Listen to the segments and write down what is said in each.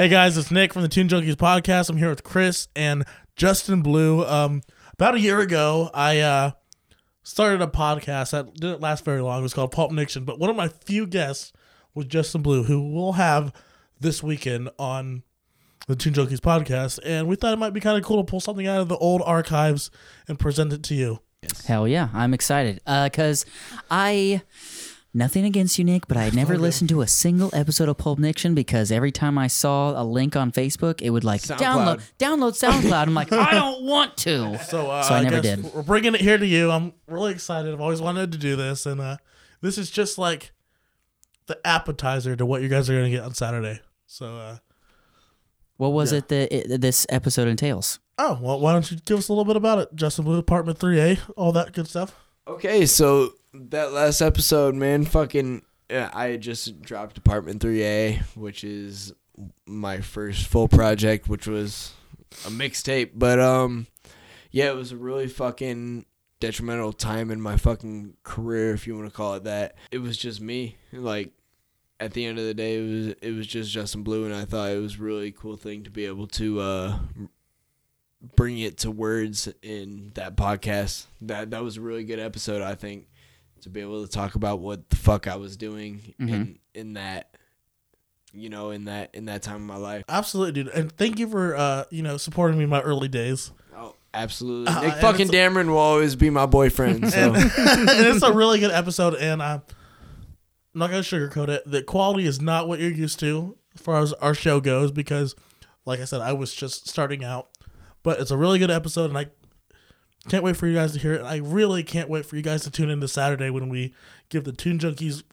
Hey guys, it's Nick from the Tune Junkies podcast. I'm here with Chris and Justin Blue. Um, about a year ago, I uh, started a podcast that didn't last very long. It was called Pulp Nixon, but one of my few guests was Justin Blue, who we'll have this weekend on the Tune Junkies podcast. And we thought it might be kind of cool to pull something out of the old archives and present it to you. Hell yeah, I'm excited. Uh, cause I nothing against you, Nick, but I never listened to a single episode of Pulp Fiction because every time I saw a link on Facebook, it would like download download SoundCloud. I'm like, I don't want to. So, uh, So I never guess did. We're bringing it here to you. I'm really excited. I've always wanted to do this, and uh, this is just like the appetizer to what you guys are going to get on Saturday. So, uh, What was it that it, this episode entails? oh well, why don't you give us a little bit about it, Justin Blue, Apartment Three A, all that good stuff. Okay, so that last episode, man, fucking, yeah, I just dropped Apartment 3A, which is my first full project, which was a mixtape. But, um, yeah, it was a really fucking detrimental time in my fucking career, if you want to call it that. It was just me. Like, at the end of the day, it was it was just Justin Blue, and I thought it was a really cool thing to be able to uh, bring it to words in that podcast. That that was a really good episode, I think, to be able to talk about what the fuck I was doing in in that you know, in that in that time of my life. Absolutely, dude. And thank you for uh, you know supporting me in my early days. Oh, absolutely. Uh, Nick fucking Dameron will always be my boyfriend. So and it's a really good episode, and uh, I'm not gonna sugarcoat it. The quality is not what you're used to as far as our show goes, because, like I said, I was just starting out. But it's a really good episode, and I can't wait for you guys to hear it. I really can't wait for you guys to tune in this Saturday when we give the Tune Junkies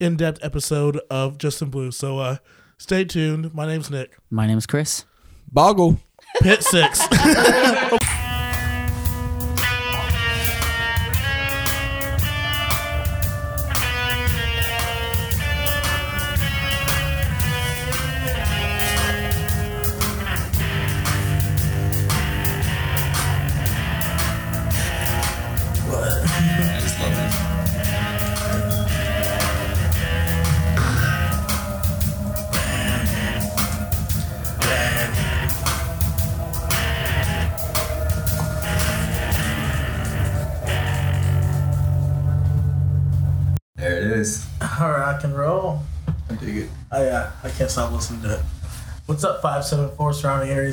in-depth episode of Justin Blue. So uh, stay tuned. My name's Nick. My name is Chris. Boggle. Pit six.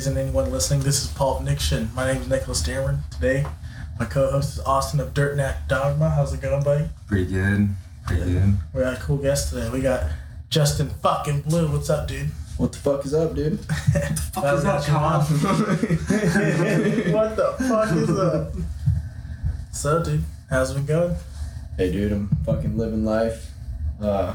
surrounding areas and anyone listening? This is Pulp Nixon. My name is Nicholas Dameron. Today, my co-host is Austin of Dirt Knack Dogma. How's it going, buddy? Pretty good. Pretty good. We got a cool guest today. We got Justin fucking Blue. What's up, dude? What the fuck is up, dude? What the fuck is up, What the fuck is up? So, dude, how's it been going? Hey, dude, I'm fucking living life. Uh,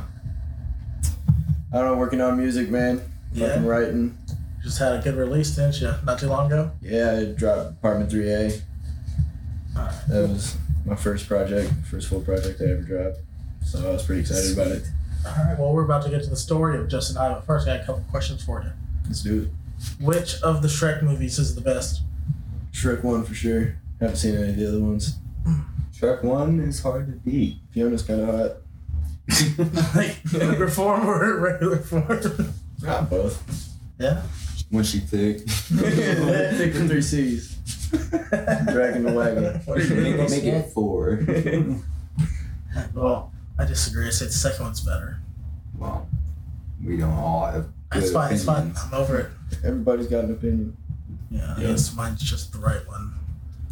I don't know, working on music, man. Yeah. Fucking writing. Just had a good release, didn't you? Not too long ago. Yeah, I dropped Apartment 3A. Alright. That was my first project, first full project I ever dropped. So I was pretty excited about it. All right. Well, we're about to get to the story of Justin. I but first I got a couple questions for you. Let's do it. Which of the Shrek movies is the best? Shrek 1 for sure. Haven't seen any of the other ones. Hmm. Shrek 1 is hard to beat. Fiona's kind of hot. like regular form or regular form? Not both. yeah. When she thick. Pick the three C's. Dragging the wagon. What Make, make it four. Well, I disagree. I say the second one's better. well, we don't all have good It's fine. It's fine. I'm over it. Everybody's got an opinion. Yeah. I guess mine's just the right one.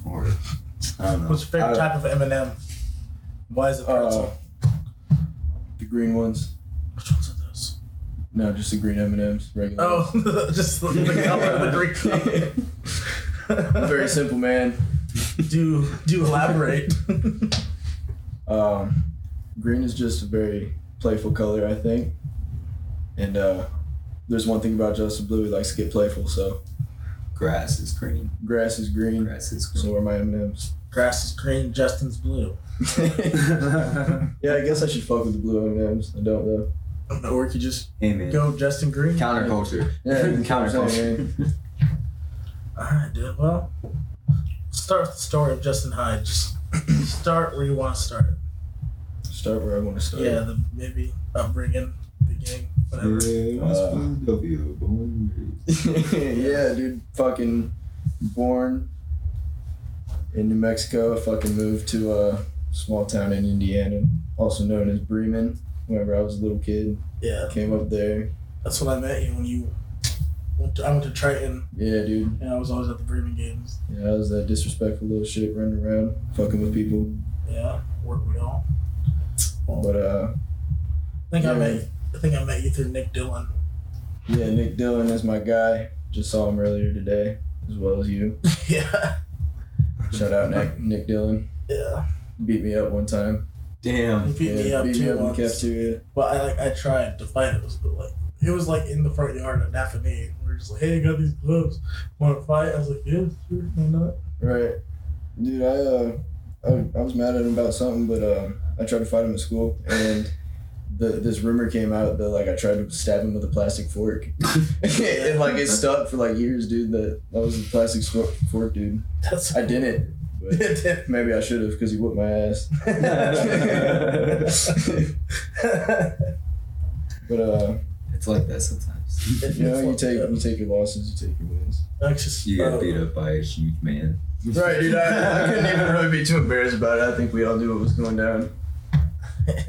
Or, I don't know. What's your favorite I- type of M&M? Why is it Uh, the green ones. Which ones are those? No, just the green M&Ms. Regular. Oh, just the, the color of the green color. Very simple, man. Do do elaborate. Um, green is just a very playful color, I think. And uh, there's one thing about Justin Blue, he likes to get playful. So Grass is green. grass is green, Grass is green. so are my M&Ms. Grass is green. Justin's blue. yeah, I guess I should fuck with the blue M&Ms. I don't though. Or you could just hey man. go Justin Green. Counterculture. Yeah, Counterculture. All right, dude. Well, start with the story of Justin Hyde. Just start where you want to start. Start where I want to start. Yeah, the maybe upbringing, beginning, whatever. Uh, yeah, dude. Fucking born in New Mexico. Fucking moved to a small town in Indiana, also known as Bremen. Whenever I was a little kid, Yeah, came up there. that's when I met you when you. Went to, I went to Triton, Yeah, dude. and I was always at the Bremen games. Yeah, I was that disrespectful little shit running around, fucking with people. Yeah, work we all. Well, But uh, I think I yeah. met. I think I met you through Nick Dillon. yeah, Nick Dillon is my guy. Just saw him earlier today, as well as you. yeah, Shout out Nick, Nick Dillon. yeah. Beat me up one time. He Damn. beat me up beat me too up in the once. cafeteria. But I like I tried to fight it. but like it was like in the front yard at Nappanee. We were just like, hey, I got these gloves. Want to fight? I was like, yeah, sure, why not? Right. Dude, I uh I, I was mad at him about something, but um I tried to fight him at school and the this rumor came out that like I tried to stab him with a plastic fork. and like it stuck for like years, dude, that that was a plastic fork, dude. That's I didn't. But maybe I should have because he whooped my ass. but uh It's like that sometimes. you know, you take you take your losses, you take your wins. That's just You get uh, beat up by a huge man. Right, dude. I, I couldn't even really be too embarrassed about it. I think we all knew what was going down.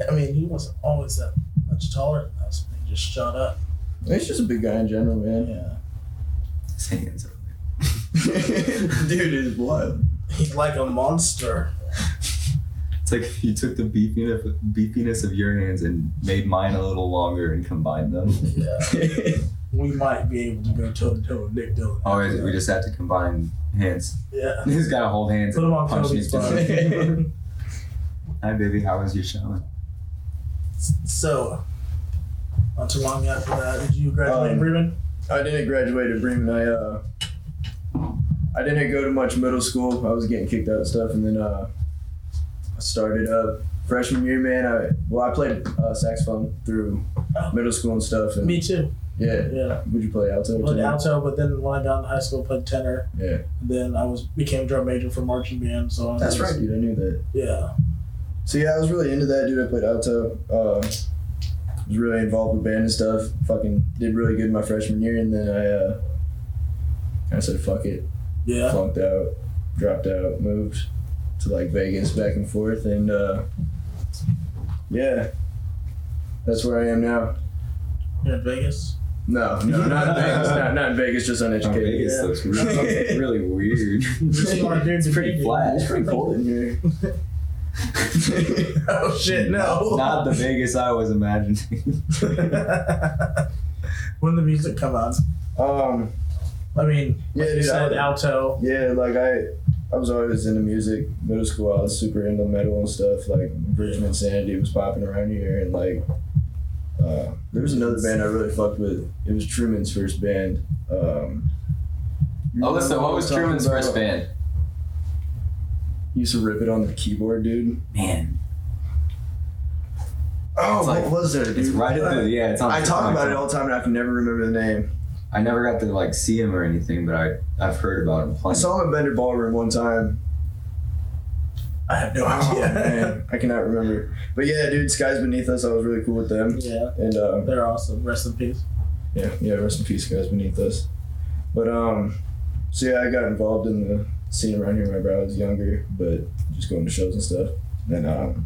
I mean, he wasn't always that much taller than us. He just shot up. He's just a big guy in general, man. Yeah, His hands are Dude is wild. He's like a monster. It's like you took the beefiness, beefiness of your hands and made mine a little longer and combined them. Yeah, we might be able to go toe to toe with Nick Dillon. Oh, is it? we just have to combine hands. Yeah, He's got to hold hands put him on punch Kobe's each Hi, baby. How was your showing? so, not too long after that, did you graduate in Um, Bremen? I didn't graduate at Bremen. I uh, I didn't go to much middle school. I was getting kicked out and stuff, and then uh, I started up freshman year. Man, I well, I played uh, saxophone through Oh. middle school and stuff. And Me too. yeah, Yeah. would you play alto? played too? alto, but then when I got into high school, I played tenor. Yeah, Then I was became drum major for marching band. So I that's was- right, dude. I knew that. Yeah, So yeah, I was really into that, dude. I played alto. Uh, was really involved with band and stuff. Fucking did really good my freshman year, and then I uh, of said fuck it, yeah. flunked out, dropped out, moved to like Vegas, back and forth, and uh, yeah, that's where I am now. You're in Vegas. No, no, not in Vegas, not, not in Vegas, just uneducated. Oh, uneducated. Vegas Yeah. looks really, really weird. It's pretty be. flat. It's pretty cold in here. oh shit! No. Not the Vegas I was imagining. when the music come on, um, I mean, Yeah, like you dude, said I- alto. Yeah, like I, I was always into music. Middle school, I was super into metal and stuff. Like Virgin Sanity was popping around here, and like, uh, there was another band I really fucked with. It was Truman's first band. Um, Oh, listen, what I'm was Truman's about? first band? He used to rip it on the keyboard, dude. Man, Oh, It's like- what was it? dude? it's right at the yeah. It's on. I talk about it all the time, and I can never remember the name. I never got to like see him or anything, but I I've heard about him I saw him at Bender Ballroom one time. I have no Oh idea. man, I cannot remember. But yeah, dude, Skies Beneath Us. I was really cool with them, yeah, and um, they're awesome. Rest in peace. Yeah, yeah, rest in peace, Skies Beneath Us. But um, so yeah, I got involved in the scene around here whenever I was younger, but just going to shows and stuff. And um,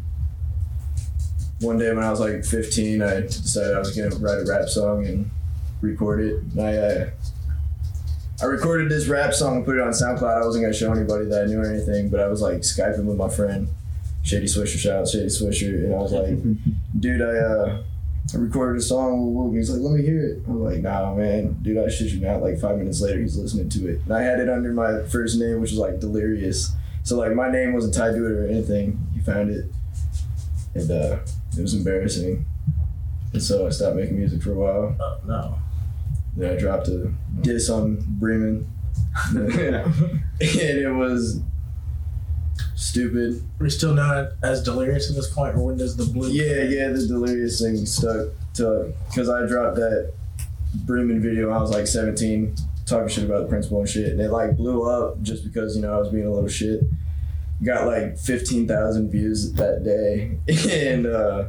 one day when I was like 15, I decided I was gonna write a rap song and record it. And I uh, I recorded this rap song and put it on SoundCloud. I wasn't gonna show anybody that I knew or anything, but I was like skyping with my friend Shady Swisher. Shout out Shady Swisher, and I was like, dude, I uh. I recorded a song with He's like, let me hear it. I'm like, nah, man. Dude, I shit you not. Like five minutes later, he's listening to it. And I had it under my first name, which was like Delirious. So like my name wasn't tied to it or anything. He found it. And uh, it was embarrassing. And so I stopped making music for a while. Oh, no. Then I dropped a diss on Bremen. and it was stupid. We're still not as delirious at this point, or when does the blue? Yeah, yeah, the delirious thing stuck to because I dropped that Bremen video when I was like 17, talking shit about the principal and shit, and it like blew up just because you know I was being a little shit. Got like 15,000 views that day, and uh,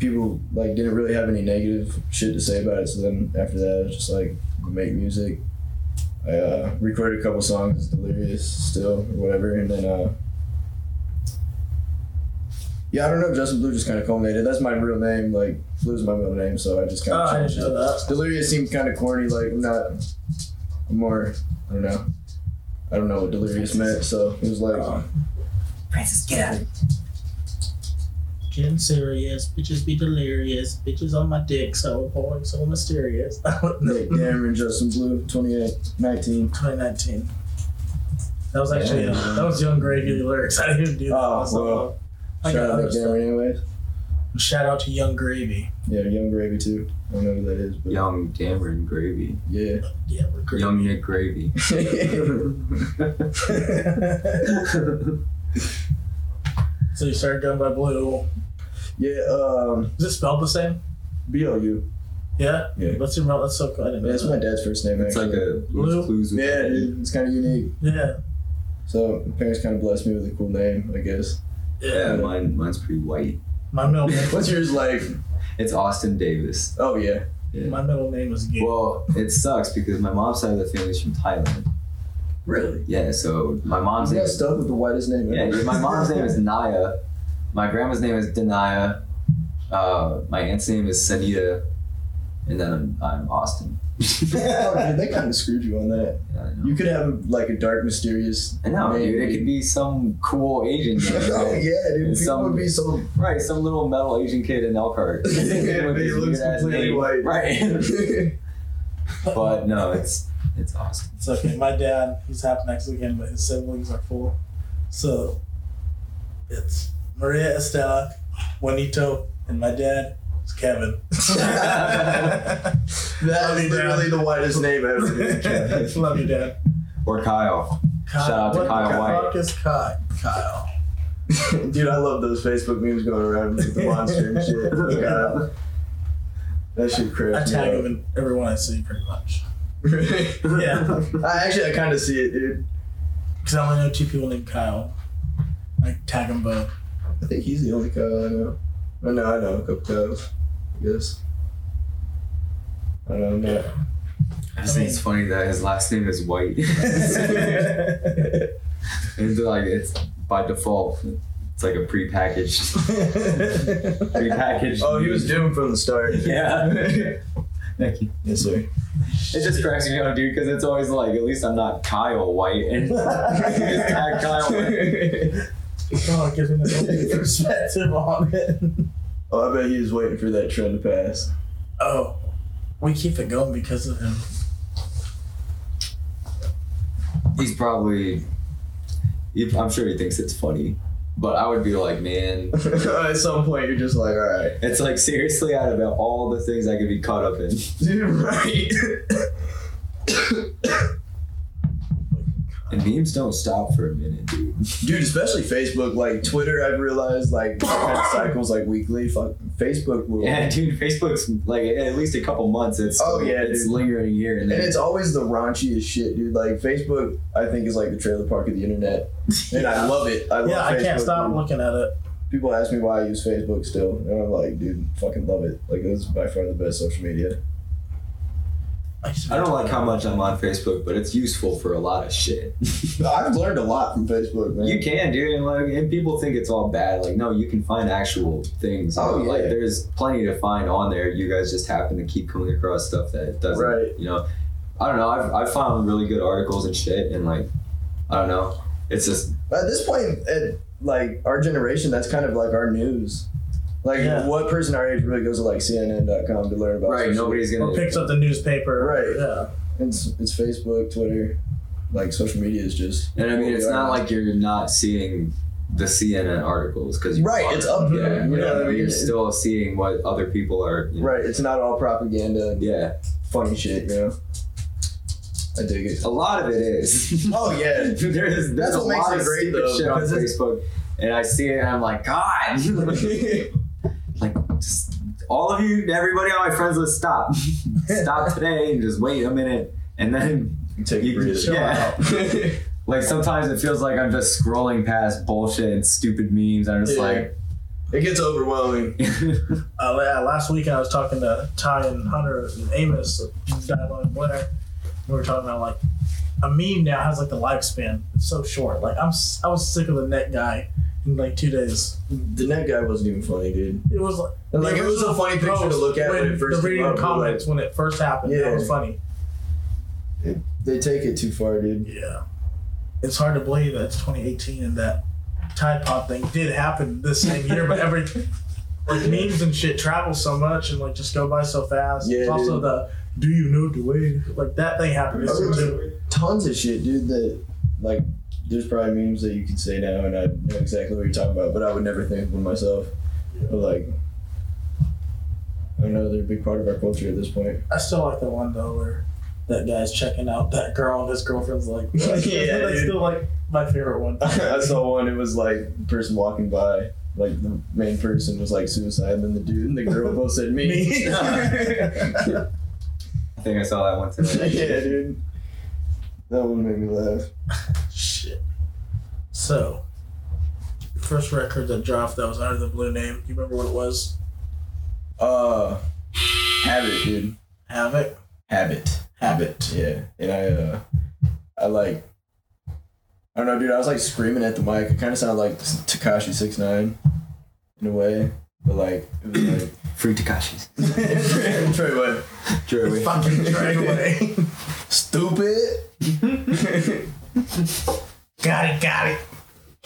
people like didn't really have any negative shit to say about it. So then after that, I was just like make music. I uh, recorded a couple songs, Delirious still or whatever, and then uh, yeah, I don't know. Justin Blue just kind of culminated. That's my real name. Like Blue's my middle name, so I just kind Oh, of I changed didn't it. Delirious seemed kind of corny. Like I'm not. I'm more. I don't know. I don't know what delirious meant, so it was like. Oh. Francis, get out. Getting serious, bitches be delirious, bitches on my dick, so boy, so mysterious. Nick Cameron, Justin Blue, 28, 19. 2019. That was actually Yeah. uh, that was Yung Gravy lyrics. I didn't do that. Oh, myself. well. I Shout got out other Nick. Cameron, anyways. Shout out to Yung Gravy. Yeah, Yung Gravy too. I don't know who that is, but Young Cameron Gravy. yeah. Yeah, gravy. Young Nick Gravy. So you started going by Blue. Yeah, um, Is it spelled the same? B O U. Yeah. Yeah. Let's see. That's so cool. I didn't know That's that. my dad's first name. It's like Actually. a Blue? Blue's Clues with Yeah, dude, it's kind of unique. Yeah. So my parents kind of blessed me with a cool name, I guess. Yeah, mine mine's pretty white. My middle name. What's yours like? It's Austin Davis. Oh yeah. Yeah. My middle name is Gabe. Well, it sucks because my mom's side of the family is from Thailand. Really? Yeah, so my mom's You name got is stuck with the whitest name Yeah, ever. my mom's name is Naya. My grandma's name is Denaya. Uh, my aunt's name is Sanita. And then I'm, I'm Austin. oh, dude, they kind of screwed you on that. Yeah, You could have like a dark, mysterious. I know, name. dude. It could be some cool Asian name. oh right? yeah, dude. And People some- would be so. Right, some little metal Asian kid in Elkhart. Yeah, but he looks completely name. white. Right. but no, it's it's awesome. It's okay. My dad, he's half Mexican, but his siblings are full. So it's Maria Estela, Juanito, and my dad is Kevin. That Love is you, Dad. literally the whitest name ever. dude. Love you, Dad. Or Kyle. Kyle, Shout out to what Kyle the White. fuck is Kyle? Kyle. Dude, I love those Facebook memes going around with the monster and shit. Yeah. That shit crazy. I cracks me tag up. him in everyone I see, pretty much. Yeah. I actually I kind of see it, dude. Because I only know two people named Kyle. I tag them both. I think he's the only Kyle I know. I know, I know a couple Kyles. I guess. I don't know. I just think it's funny that his last name is White. and like it's by default. It's like a prepackaged prepackaged. oh, he was doomed from the start. Yeah. Thank you. yes, sir. It just cracks me up, dude, because it's always like, at least I'm not Kyle White, and you just tag Kyle White. Oh, it gives me a new perspective on it. Oh, I bet he was waiting for that trend to pass. Oh, we keep it going because of him. He's probably, he, I'm sure he thinks it's funny, but I would be like, man, At some point, you're just like, all right, it's like seriously out of all the things I could be caught up in. dude, right? And memes don't stop for a minute, dude. Dude, especially Facebook, like Twitter, I've realized like kind of cycles like weekly. Fuck, Facebook will. Yeah, dude, Facebook's like at least a couple months. It's Oh, yeah, it's dude. lingering here, and then And it's always the raunchiest shit, dude. Like Facebook, I think is like the trailer park of the internet, and I love it. I love Yeah, I can't stop dude. looking at it. People ask me why I use Facebook still, and I'm like, dude, fucking love it. Like it's by far the best social media. Used to be I don't like how much I'm on Facebook, but it's useful for a lot of shit. I've learned a lot from Facebook, man. You can, dude, and like, and people think it's all bad. Like, no, you can find actual things. Oh, You know, Like, there's plenty to find on there. You guys just happen to keep coming across stuff that doesn't, Right. you know. I don't know. I've, I've found really good articles and shit, and like, I don't know. It's just At this point, at like our generation, that's kind of like our news. Like, Yeah. what person our age really goes to like CNN.com to learn about? right. social- Nobody's Or gonna. picks up the newspaper. Right. Yeah. It's it's Facebook, Twitter, like social media is just. And I mean, it's not like you're not seeing the CNN articles because Right, it's up there. Yeah, you know what I mean? You're still seeing what other people are. You know, Right, it's not all propaganda Yeah, funny shit, you know. I dig it. a lot of it is. Oh yeah, there's there's That's a what makes lot it of great, though, shit on Facebook, and I see it and I'm like, God, like just all of you, everybody on my friends list, stop, stop today, and just wait a minute, and then take You a breather. yeah. like sometimes it feels like I'm just scrolling past bullshit and stupid memes. I'm just Yeah. like, It gets overwhelming. Uh, last weekend I was talking to Ty and Hunter and Amos, Dialogue Blair. We were talking about like a meme now has like the lifespan. It's so short. Like I'm, s- I was sick of the net guy in like two days. The net guy wasn't even funny, dude. It was like, like, it was a funny picture to look at when it first the reading but, like- comments when it first happened. That Yeah. was funny. They take it too far, dude. Yeah, it's hard to believe that it's 2018 and that Tide Pod thing did happen this same year, but every like memes and shit travel so much and like just go by so fast. Yeah, it's also dude. the do you know the way like that thing happened this year too. Tons of shit, dude. That like, there's probably memes that you could say now, and I know exactly what you're talking about, but I would never think of them myself. But like, I know. They're a big part of our culture at this point. I still like the one though where that guy's checking out that girl and his girlfriend's like, Yeah, that's dude. still like my favorite one. I saw one. It was like a person walking by. Like the main person was like suicide, and then the dude and the girl both said me. Me. I think I saw that one today. Yeah, dude. That one made me laugh. Shit. So, first record that dropped that was under the blue name. You remember what it was? Uh, habit, dude. Havoc. Habit. Habit. Yeah. And I, uh, I like, I don't know, dude. I was like screaming at the mic. It kind of sounded like Tekashi Six Nine, in a way, but like it was like. Free Tekashis. Trey, what? Joey. Fucking drag away. Stupid. got it, got it.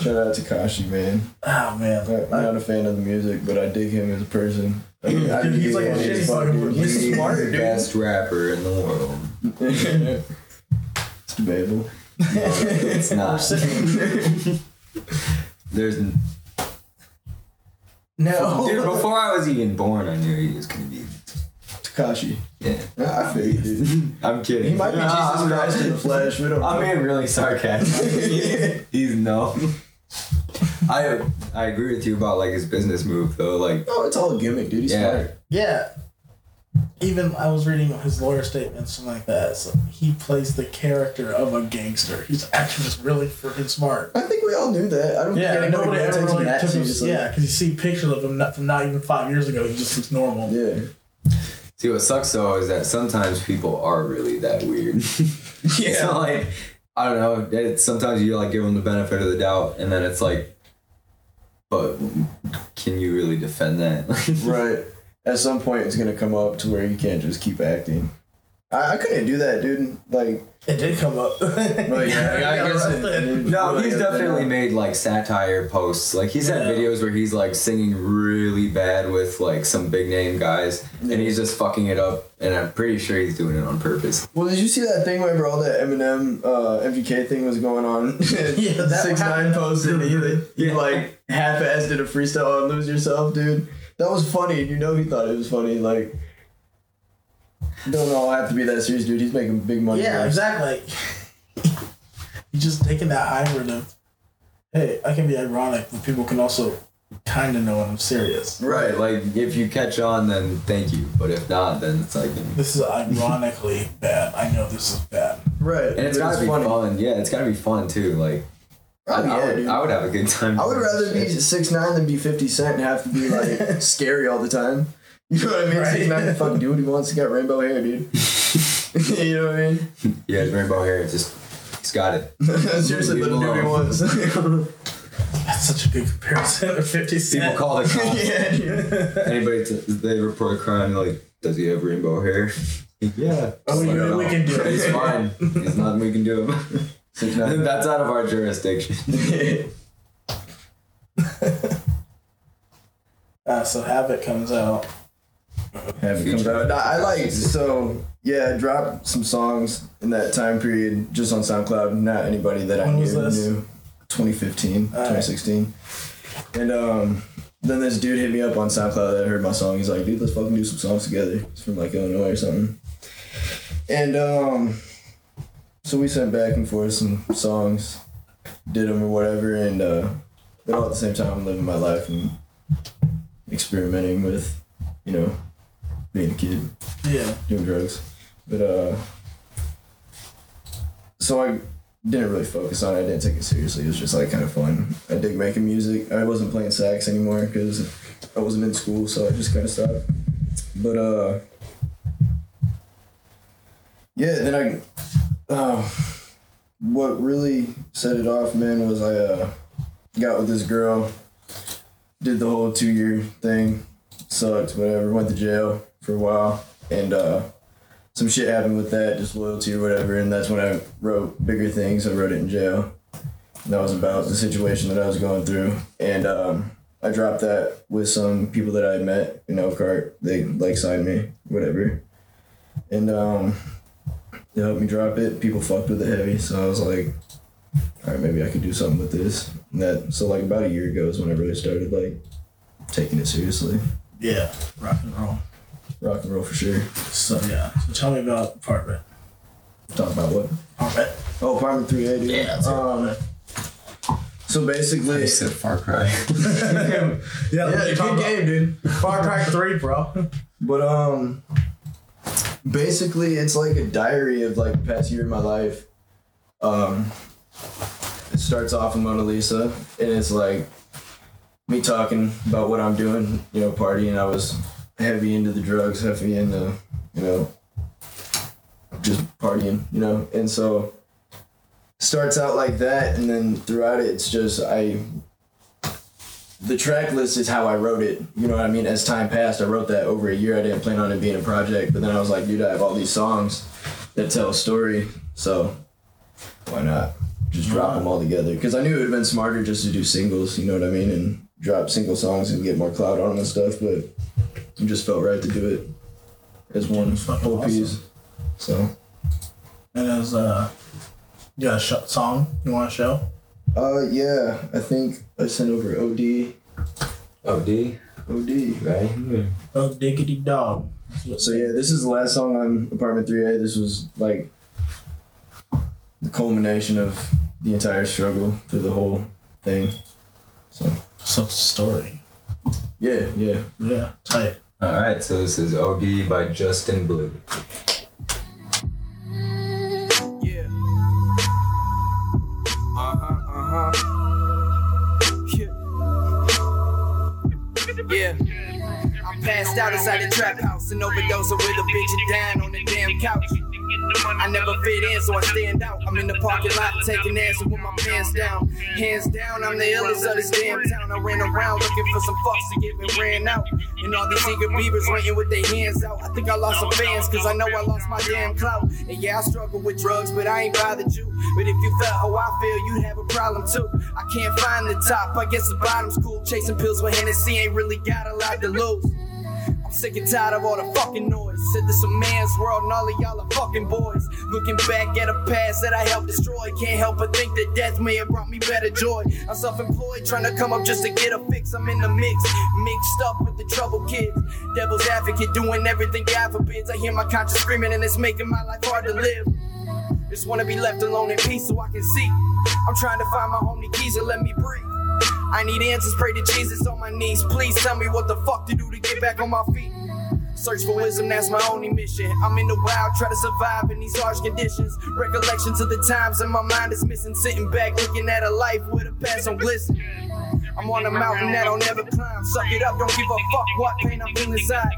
Shout out to Kashi, man. Oh man. I'm not a fan of the music, but I dig him as a person. I mean, I Dude, he's like him a as shitty fucking- he's He's smart, the dude. best rapper in the world. it's debatable. it's not. There's n- No. dude. Before I was even born, I knew he was gonna be. Tekashi. Yeah, I feel you, I'm kidding. He might be Nah, Jesus. Christ in the flesh. We don't. I'm being really sarcastic. He's no. I I agree with you about like his business move though. Like Oh, it's all a gimmick, dude. He's Yeah. smart. Yeah. Even I was reading his lawyer statement, something like that. So he plays the character of a gangster. He's actually just really freaking smart. I think we all knew that. I don't Yeah, think nobody ever really took him. seriously. Yeah, because you see pictures of him not, from not even five years ago. He just looks normal. Yeah. See, what sucks though is that sometimes people are really that weird. yeah. So like, I don't know. It's, sometimes you like give them the benefit of the doubt, and then it's like, but can you really defend that? Right. At some point, it's gonna come up to where you can't just keep acting. I, I couldn't do that, dude. Like, It did come up. well, yeah, I guess it, it- No, like, he's definitely made like satire posts. Like he's had Yeah. videos where he's like singing really bad with like some big name guys, and he's just fucking it up. And I'm pretty sure he's doing it on purpose. Well, did you see that thing whenever all that Eminem uh, MGK thing was going on? Yeah, that six nine happened. posted. He, he Yeah. like half-assed did a freestyle on "Lose Yourself," dude. That was funny. and You know he thought it was funny. Like, don't all have to be that serious, dude. He's making big money. yeah, bro. exactly. He's just taking that hybrid of, hey, I can be ironic, but people can also kind of know when I'm serious. Right. Like if you catch on, then thank you. But if not, then it's like. This is ironically bad. I know this is bad. Right. And it's But gotta be funny. fun. Yeah, it's gotta be fun too. Like Oh, I, yeah, I, would, dude. I would have a good time. I would doing rather be shit. six nine than be fifty cent and have to be like scary all the time. You know what I mean? Right. Six nine can fucking do what he wants. He got rainbow hair, dude. you know what I mean? Yeah, his rainbow hair. It's just he's got it. Seriously, Leave let him do what he wants. That's such a good comparison. Fifty People Cent. call it. cops. yeah. Anybody t- they report a crime like, does he have rainbow hair? yeah. Oh, we- Just we can do it. It's fine. There's nothing we can do about it. Six nine. That's out of our jurisdiction. Uh, so Havoc comes out. Have it comes out. I I like so yeah. I dropped some songs in that time period just on SoundCloud. Not anybody that I knew was this? knew. 2015, Alright. 2016, and um, then this dude hit me up on SoundCloud that heard my song. He's like, "Dude, let's fucking do some songs together." It's from like Illinois or something. And um, so we sent back and forth some songs, did them or whatever, and uh, but all at the same time, I'm living my life and experimenting with, you know, being a kid Yeah. doing drugs. But uh so I didn't really focus on it. I didn't take it seriously. It was just like kind of fun. I dig making music. I wasn't playing sax anymore because I wasn't in school, so I just kind of stopped. But uh, yeah. Then I, uh, what really set it off, man, was I uh, got with this girl. Did the whole two year thing. Sucked. Whatever. Went to jail for a while, and uh, some shit happened with that, disloyalty or whatever, and that's when I wrote bigger things. I wrote it in jail. And that was about the situation that I was going through, and um, I dropped that with some people that I met in Elkhart. They like signed me, whatever, and um, they helped me drop it. People fucked with it heavy, so I was like, all right, maybe I could do something with this. And that so like about a year ago is when I really started like taking it seriously, Yeah, rock and roll. Rock and roll for sure. So yeah. So tell me about apartment. Talk about what? Apartment. Oh, apartment three eighty. Yeah. that's Um, it. so basically, He said Far Cry. yeah, yeah, good game, dude. Far Cry Three, bro. But um, basically, it's like a diary of like the past year of my life. Um, it starts off with Mona Lisa, and it's like me talking about what I'm doing. You know, partying. I was heavy into the drugs, heavy into you know, just partying. You know, and so starts out like that, and then throughout it, it's just I the track list is how I wrote it. You know what I mean? As time passed, I wrote that over a year. I didn't plan on it being a project, but then I was like, dude, I have all these songs that tell a story, so why not just drop uh-huh. them all together? Because I knew it would have been smarter just to do singles. You know what I mean? And drop single songs and get more clout on them and stuff. But it just felt right to do it as one whole awesome. piece. So, And as uh, you got a sh- song you want to show? uh, yeah, I think I sent over OD. OD. OD. Right. Oh, diggity dog. So yeah, this is the last song on Apartment 3A. This was like the culmination of the entire struggle through the whole thing. So So a story. yeah, yeah. Yeah, tight. All right. So this is OD by Justin Blue. Yeah. Uh huh. Uh huh. Yeah. Yeah. I'm passed out inside the trap house and overdosing with a bitch and down on the damn couch. I never fit in, so I stand out. I'm in the parking lot taking answer with my pants down. Hands down, I'm the illest of this damn town. I ran around looking for some fucks to get me ran out. And all these eager beavers waiting with their hands out. I think I lost some fans, cause I know I lost my damn clout. And yeah, I struggle with drugs, but I ain't bothered you. But if you felt how I feel, you'd have a problem too. I can't find the top, I guess the bottom's cool. Chasing pills with Hennessy ain't really got a lot to lose. I'm sick and tired of all the fucking noise. Said this a man's world and all of y'all are fucking boys. Looking back at a past that I helped destroy. Can't help but think that death may have brought me better joy. I'm self employed, trying to come up just to get a fix. I'm in the mix, mixed up with the trouble kids. Devil's advocate, doing everything God forbids. I hear my conscience screaming and it's making my life hard to live. Just wanna be left alone in peace so I can see. I'm trying to find my only keys and let me breathe. I need answers, pray to Jesus on my knees. Please tell me what the fuck to do to get back on my feet. Search for wisdom, that's my only mission. I'm in the wild, try to survive in these harsh conditions. Recollections of the times and my mind is missing. Sitting back, looking at a life with a past on glisten. I'm on a mountain that I'll never climb. Suck it up, don't give a fuck what pain I'm feeling inside.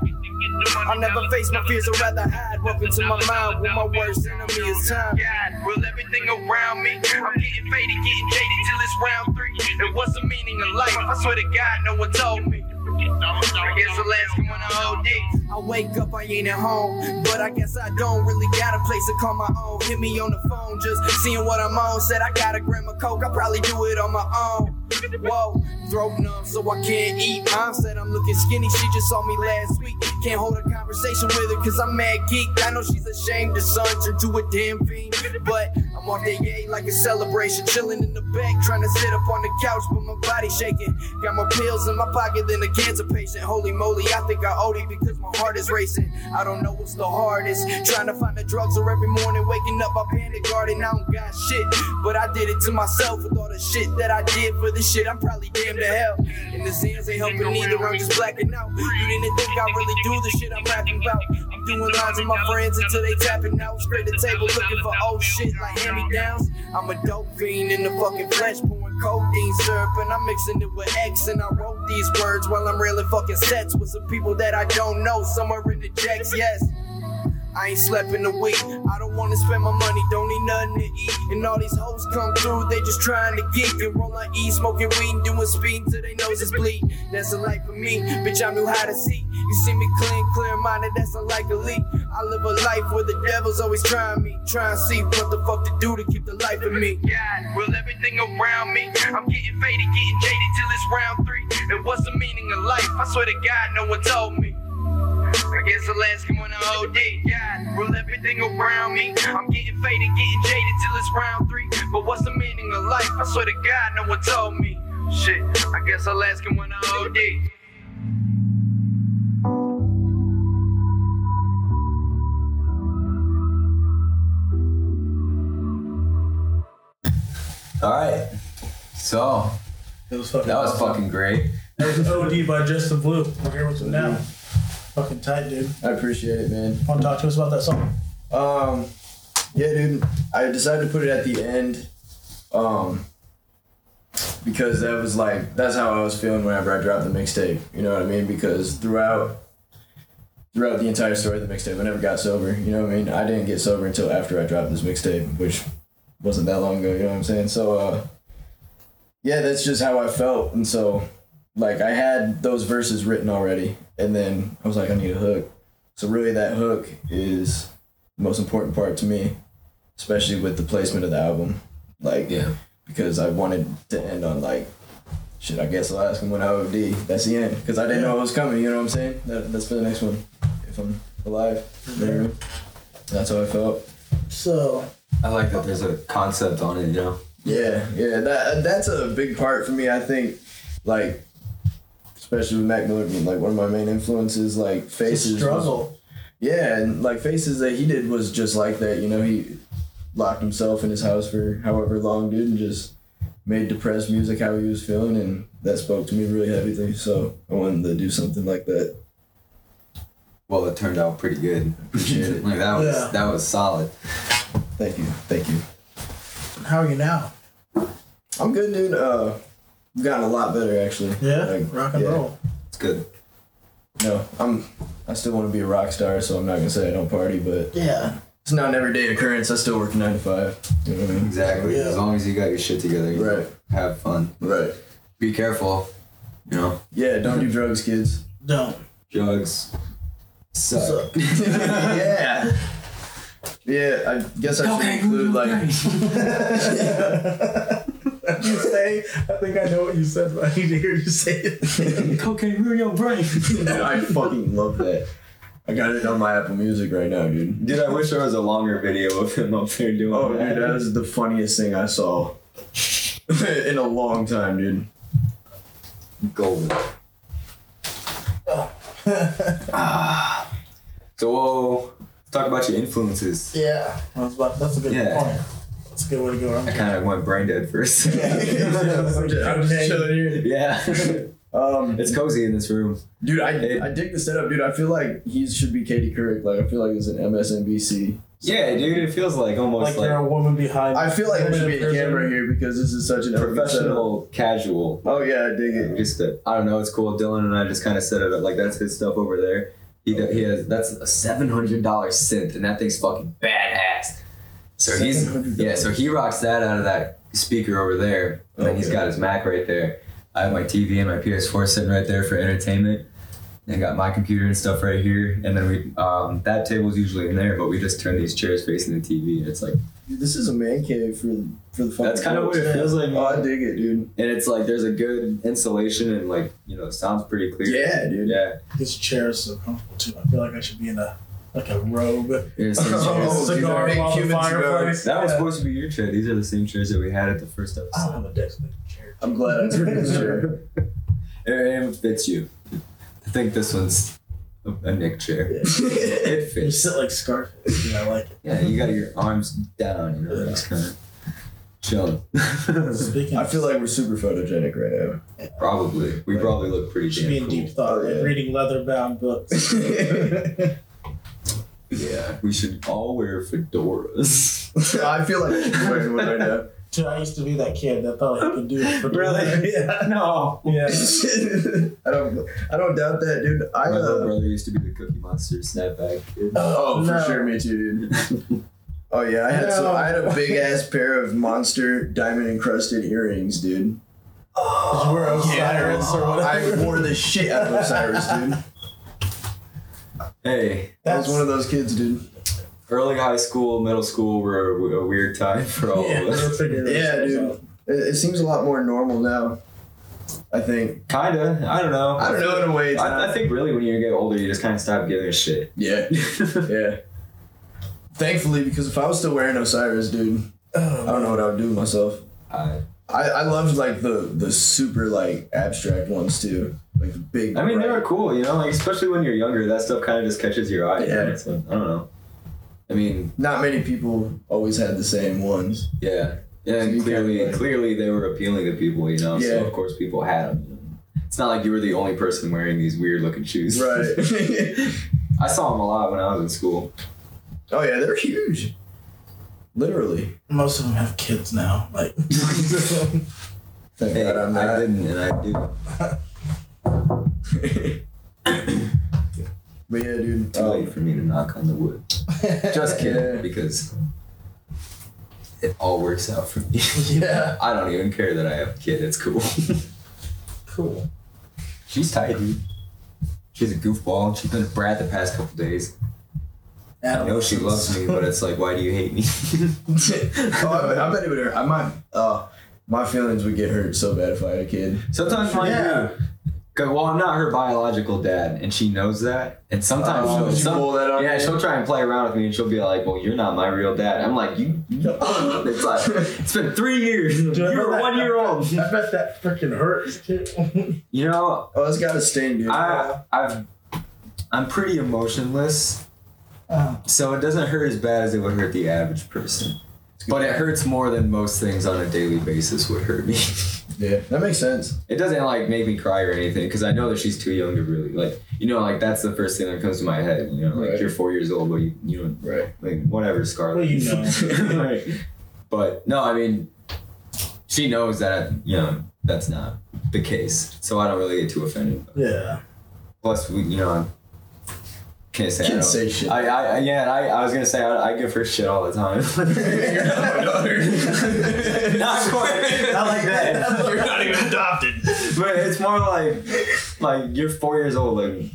I'll never face my fears, I'd rather hide. Welcome to my mind where my worst enemy is time. God, will everything around me? I'm getting faded, getting jaded till it's round three. And what's the meaning of life? I swear to God, no one told me. I guess the last one I OD. I wake up, I ain't at home. But I guess I don't really got a place to call my own. Hit me on the phone, just seeing what I'm on. Said I gotta grab a coke, I probably do it on my own. Whoa, throat numb, so I can't eat. Mom said I'm looking skinny, she just saw me last week. Can't hold a conversation with her, cause I'm mad geek. I know she's ashamed her son turned to a damn fiend. But on AA like a celebration. Chilling in the back, trying to sit up on the couch, but my body shaking. Got more pills in my pocket than a cancer patient. Holy moly, I think I owe it because my heart is racing. I don't know what's the hardest. Trying to find the drugs, or every morning waking up, I panic guarding. I don't got shit, but I did it to myself with all the shit that I did for this shit. I'm probably damned to hell. And the sins ain't helping either. I'm just blacking out. You didn't think I really do the shit I'm rapping about. I'm doing lines with my friends until they tapping out. spread the table looking for old shit like him. 30 downs. I'm a dope fiend in the fucking flesh, pouring codeine syrup, and I'm mixing it with X. And I wrote these words while I'm railing fucking sets with some people that I don't know somewhere in the checks, yes. I ain't slept in a week. I don't wanna spend my money, don't need nothing to eat. And all these hoes come through, they just trying to geek and roll on E, smoking weed, doing speed till they noses bleed. That's a life for me, bitch. I knew how to see. You see me clean, clear minded, that's unlikely. I live a life where the devil's always trying me, trying to see what the fuck to do to keep the life in me. God, will everything around me? I'm getting faded, getting jaded till it's round three. And what's the meaning of life? I swear to God, no one told me. I guess I'll ask him when I OD. God, rule everything around me. I'm getting faded, getting jaded till it's round three. But what's the meaning of life? I swear to God, no one told me. Shit, I guess I'll ask him when I OD. All right. So It was fucking that was awesome. fucking great. That was an OD by Justin Blue. We're here with him now. Fucking tight, dude. I appreciate it, man. Want to talk to us about that song? Um, yeah, dude. I decided to put it at the end, um, because that was like that's how I was feeling whenever I dropped the mixtape. You know what I mean? Because throughout throughout the entire story of the mixtape, I never got sober. You know what I mean? I didn't get sober until after I dropped this mixtape, which wasn't that long ago. You know what I'm saying? So, uh, yeah, that's just how I felt, and so like I had those verses written already, and then I was like, I need a hook. So really, that hook is the most important part to me, especially with the placement of the album. Like, Yeah. because I wanted to end on like, shit. I guess I'll ask him when I OD. That's the end, because I didn't know it was coming. You know what I'm saying? That, that's for the next one, if I'm alive. What That's how I felt. So, I like that there's a concept on it, you know? Yeah, yeah, that that's a big part for me. I think, like, especially with Mac Miller being like one of my main influences, like it's Faces. a was- struggle. yeah, and like Faces that he did was just like that. You know, he locked himself in his house for however long, dude, and just made depressed music how he was feeling, and that spoke to me really heavily. So I wanted to do something like that. Well, it turned out pretty good. Appreciate it. Like that was Yeah. that was solid. Thank you, thank you. How are you now? I'm good, dude. Uh, I've gotten a lot better actually. Yeah? Like, Rock and yeah. roll. It's good. No, I'm. I still want to be a rock star, so I'm not gonna say I don't party, but Yeah. it's not an everyday occurrence. I still work nine to five. You know what I mean? Exactly. Yeah. As long as you got your shit together, you Right. have fun. Right. Be careful. You know, Yeah. Don't do drugs, kids. Don't. drugs suck. Suck. yeah. Yeah. I guess I should include like. you say, I think I know what you said, but I need to hear you say it. Cocaine ruin your brain. I fucking love that. I got it on my Apple Music right now, dude. Dude, I wish there was a longer video of him up there doing Oh, that. dude, that is the funniest thing I saw in a long time, dude. golden. ah. So, whoa, let's talk about your influences. yeah. That's, about, that's a good Yeah. point. That's a good way to go around. I kind of went brain dead first. I'm just, I'm just chilling here. yeah. Um, it's cozy in this room. dude, I, I dig the setup, dude. I feel like he should be Katie Couric. Like, I feel like it's an MSNBC. Yeah, dude, it feels like almost Like, like, you're a woman behind. I feel like there should be a camera here because this is such an elegant professional, casual. Oh yeah, I dig it. Just that I don't know, it's cool. Dylan and I just kind of set it up like that's his stuff over there. He do- he has that's a seven hundred dollar synth, and that thing's fucking badass. So he's yeah, so he rocks that out of that speaker over there, and then he's Okay. got his Mac right there. I have my TV and my PS4 sitting right there for entertainment. And got my computer and stuff right here, and then we um, that table's usually in there, but we just turn these chairs facing the TV. And it's like Dude, this is a man cave for the for the. fucking that's kind of what it feels like. Oh, I man. dig it, dude. And it's like there's a good insulation and like you know sounds pretty clear. Yeah, dude. Yeah. This chair is so comfortable too. I feel like I should be in a like a robe. Here's some Oh, cigar big while the fireplace. That was Yeah. supposed to be your chair. These are the same chairs that we had at the first episode. I don't have a designated chair. I'm glad I took this chair. It, it fits you. I think this one's a, a Nick chair. Yeah. It You fits. sit like Scarface. and I like it. Yeah, you got your arms down, you know, just kind of chilling. Speaking I feel like we're super photogenic right now. probably. We probably look pretty should be damn in cool. deep thought, Oh, yeah. like reading leather bound books. Yeah, we should all wear fedoras. I feel like I'm wearing one right now. Dude, I used to be that kid that thought he could do it for yeah. No. Yeah. I don't. I don't doubt that, dude. I My little uh, brother used to be the Cookie Monster snapback kid. oh for No. sure, me too, dude. Oh yeah, I had some, I had a big ass pair of monster diamond encrusted earrings, dude. Did you wear Osiris or whatever? I wore the shit out of Osiris, dude. Hey, I was one of those kids, dude. early high school, middle school were a, a weird time for all yeah, of us. Yeah, dude. out. It, it seems a lot more normal now. I think. Kinda. I don't know. I don't know in a way. I. I think really when you get older, you just kind of stop giving a shit. Yeah, yeah. Thankfully, because if I was still wearing Osiris, dude, I don't know what I would do with myself. I, I, I loved like the the super like abstract ones too, like big. I mean, they bright- were cool, you know, like especially when you're younger, that stuff kind of just catches your eye. Yeah. and It's like, I don't know. I mean, Not many people always had the same ones. yeah, yeah, So and clearly, like- clearly they were appealing to people, you know. Yeah. So of course people had them. It's not like you were the only person wearing these weird looking shoes. Right. I saw them a lot when I was in school. oh yeah, they're huge. Literally. Most of them have kids now. Like, Thank Hey, God I'm I not. didn't, and I do. But yeah, dude. Too late Um, for me to knock on the wood. Just kidding, because it all works out for me. yeah, I don't even care that I have a kid. It's cool. cool. She's tight, dude. She's a goofball. She's been a brat the past couple days. I know she loves me, but it's like, why do you hate me? oh, I, bet- I bet it would hurt. I might. Uh, my feelings would get hurt so bad if I had a kid. Sometimes mine Yeah. do. 'Cause- Well, I'm not her biological dad, and she knows that. And sometimes Oh, she'll, some- that yeah, you? she'll try and play around with me, and she'll be like, "Well, you're not my real dad." I'm like, "You." you it's like it's been three years. You bet were that- one year old. I bet that freaking hurts. Too. You know, Oh, it's got a sting, dude. I I've I'm pretty emotionless, Oh. so it doesn't hurt as bad as it would hurt the average person. But it hurts more than most things on a daily basis would hurt me. yeah, that makes sense. It doesn't like make me cry or anything because I know that she's too young to really like. You know, like that's the first thing that comes to my head. You know, like Right. you're four years old, but you you know Right. like whatever, Scarlett. Well, you know. Right. But no, I mean, she knows that you know that's not the case, so I don't really get too offended. Yeah. Plus, we you know. I Can't say I Can't don't- say shit. I, I, I yeah, I, I was gonna say I, I give her shit all the time. You're not my daughter. not quite, not like that. You're not even adopted. But it's more like, like you're four years old and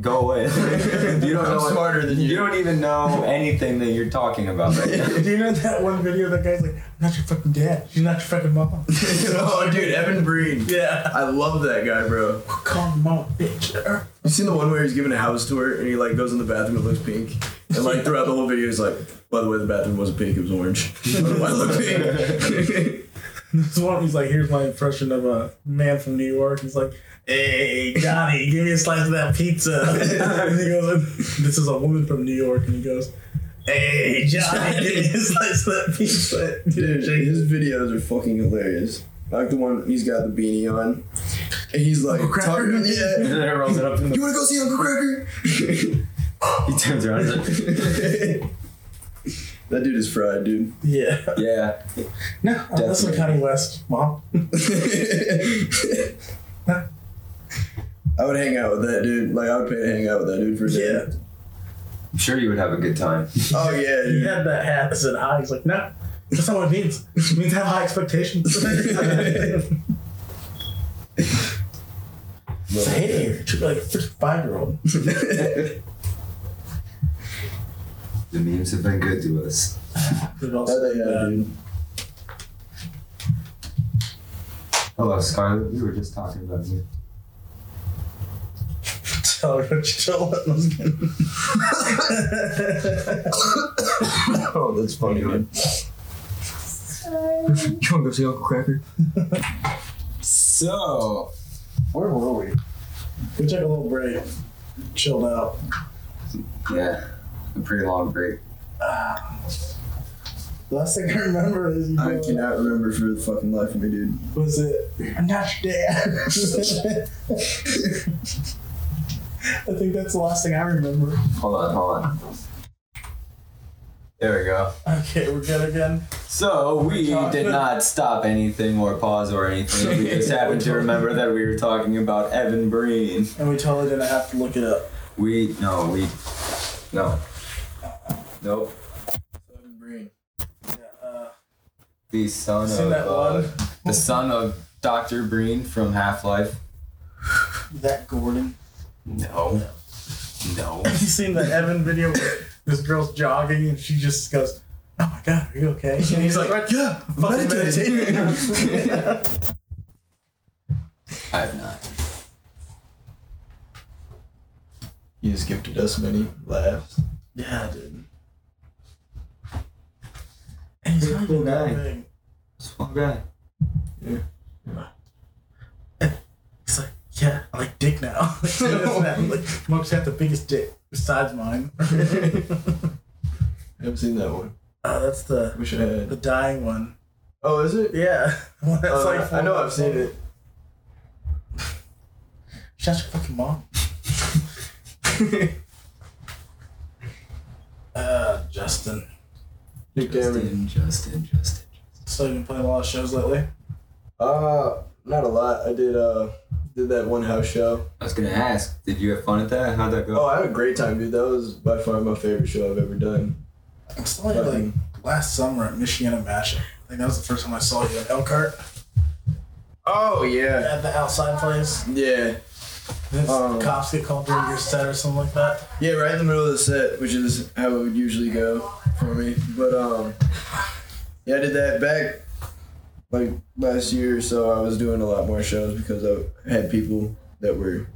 go away. you don't I'm know. smarter than you. You don't even know anything that you're talking about right. Do you know that one video that guy's like, I'm not your fucking dad. She's not your fucking mom. oh, dude, Evan Breen. yeah. I love that guy, bro. Call your mom bitch. You seen the one where he's giving a house tour and he like goes in the bathroom and looks pink, and like throughout the whole video he's like, by the way, the bathroom wasn't pink, it was orange. Why look pink? This one, he's like, here's my impression of a man from New York. He's like, hey, Johnny, give me a slice of that pizza. and he goes, this is a woman from New York. And he goes, hey, Johnny, give me a slice of that pizza. Dude, his videos are fucking hilarious. Like the one he's got the beanie on, and he's like, Uncle Kracker? talking, yeah. And then it rolls it up in the. You wanna go see Uncle Kracker? He turns around. And that dude is fried, dude. Yeah. yeah. No, listen to Kanye West, mom. I would hang out with that dude. Like I would pay to hang out with that dude for a day. Yeah. I'm sure you would have a good time. Oh yeah, He had that hat that said high. He's like, no, that's not what it means. It means have high expectations. Say it here. Treat like a freaking five year old. The memes have been good to us. Oh, they have, dude. Hello, Scarlett. We were just talking about you. Tell her what you told him. Oh, that's funny, man. You wanna go see Uncle Kracker? So, Where were we? We took a little break. Chilled out. yeah, a pretty long break. The last thing I remember is you I cannot remember for the fucking life of me, dude. was it I'm not your dad. I think that's the last thing I remember. Hold on, hold on. There we go. Okay, we're good again. So we did not stop anything or pause or anything. We just happened to remember that we were talking about Evan Breen. And we totally didn't have to look it up. We no, we no. Nope. Evan Breen. Yeah, uh, The son Seen of that uh, one? the son of Dr. Breen from Half Life. that Gordon. No. No. Have you seen the Evan video where this girl's jogging and she just goes, Oh my god, are you okay? And he's like, right, yeah, fucking meditating. I have not. You just gifted us many laughs. yeah, dude. And he's not Cool even that guy. big. Small guy. He's like, yeah, I like dick now. like, this and that. like, Monk's got the biggest dick besides mine. I haven't seen that one. uh, that's the Wish I the dying one. Oh, is it? Yeah. One that's Oh, like I know I've seen it. Shut your fucking mom. uh, Justin. Nick Cameron. Justin, Justin, Justin. So you've been playing a lot of shows lately? Uh, not a lot. I did uh did that one house show. I was gonna ask, did you have fun at that? How'd that go? Oh, I had a great time, dude. That was by far my favorite show I've ever done. I saw you like last summer at Michiana Mashup. I think that was the first time I saw you at Elkhart Oh yeah, at the outside place. yeah, Did Um, cops get called during your set or something like that? yeah. Right in the middle of the set, which is how it would usually go for me. But um, yeah, I did that back like last year or so. I was doing a lot more shows because I had people that were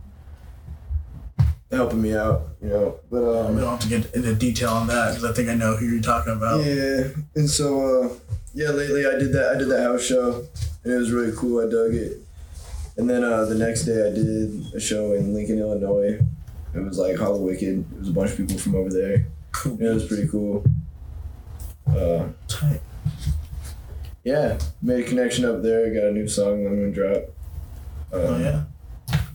helping me out, you know. But um, we don't have to get into detail on that because I think I know who you're talking about. Yeah, and so uh, yeah, lately I did that. I did that house show, and it was really cool. I dug it. And then uh, the next day I did a show in Lincoln, Illinois. It was like Hollow Wicked. It was a bunch of people from over there. Cool. And it was pretty cool. Uh, Tight. Yeah, made a connection up there. Got a new song I'm gonna drop. Um, Oh yeah.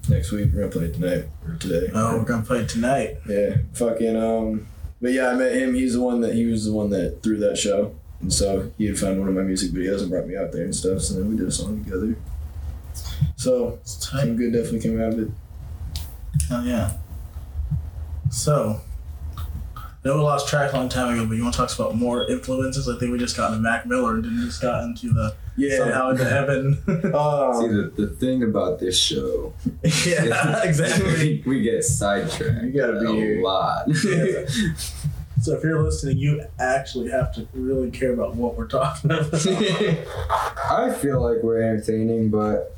Next week we're gonna play it tonight or today. Oh, we're gonna play it tonight. Yeah, fucking um. But yeah, I met him. He's the one that he was the one that threw that show, and so he had found one of my music videos and brought me out there and stuff. So then we did a song together. So some good definitely came out of it. Oh yeah. So, I know we lost track a long time ago, but you want to talk about more influences? I think we just got into Mac Miller and didn't just got into the yeah. somehow into Evan. See, Um, the, the thing about this show, yeah, exactly. we, we get sidetracked You gotta be a here. lot. So if you're listening, you actually have to really care about what we're talking about. I feel like we're entertaining, but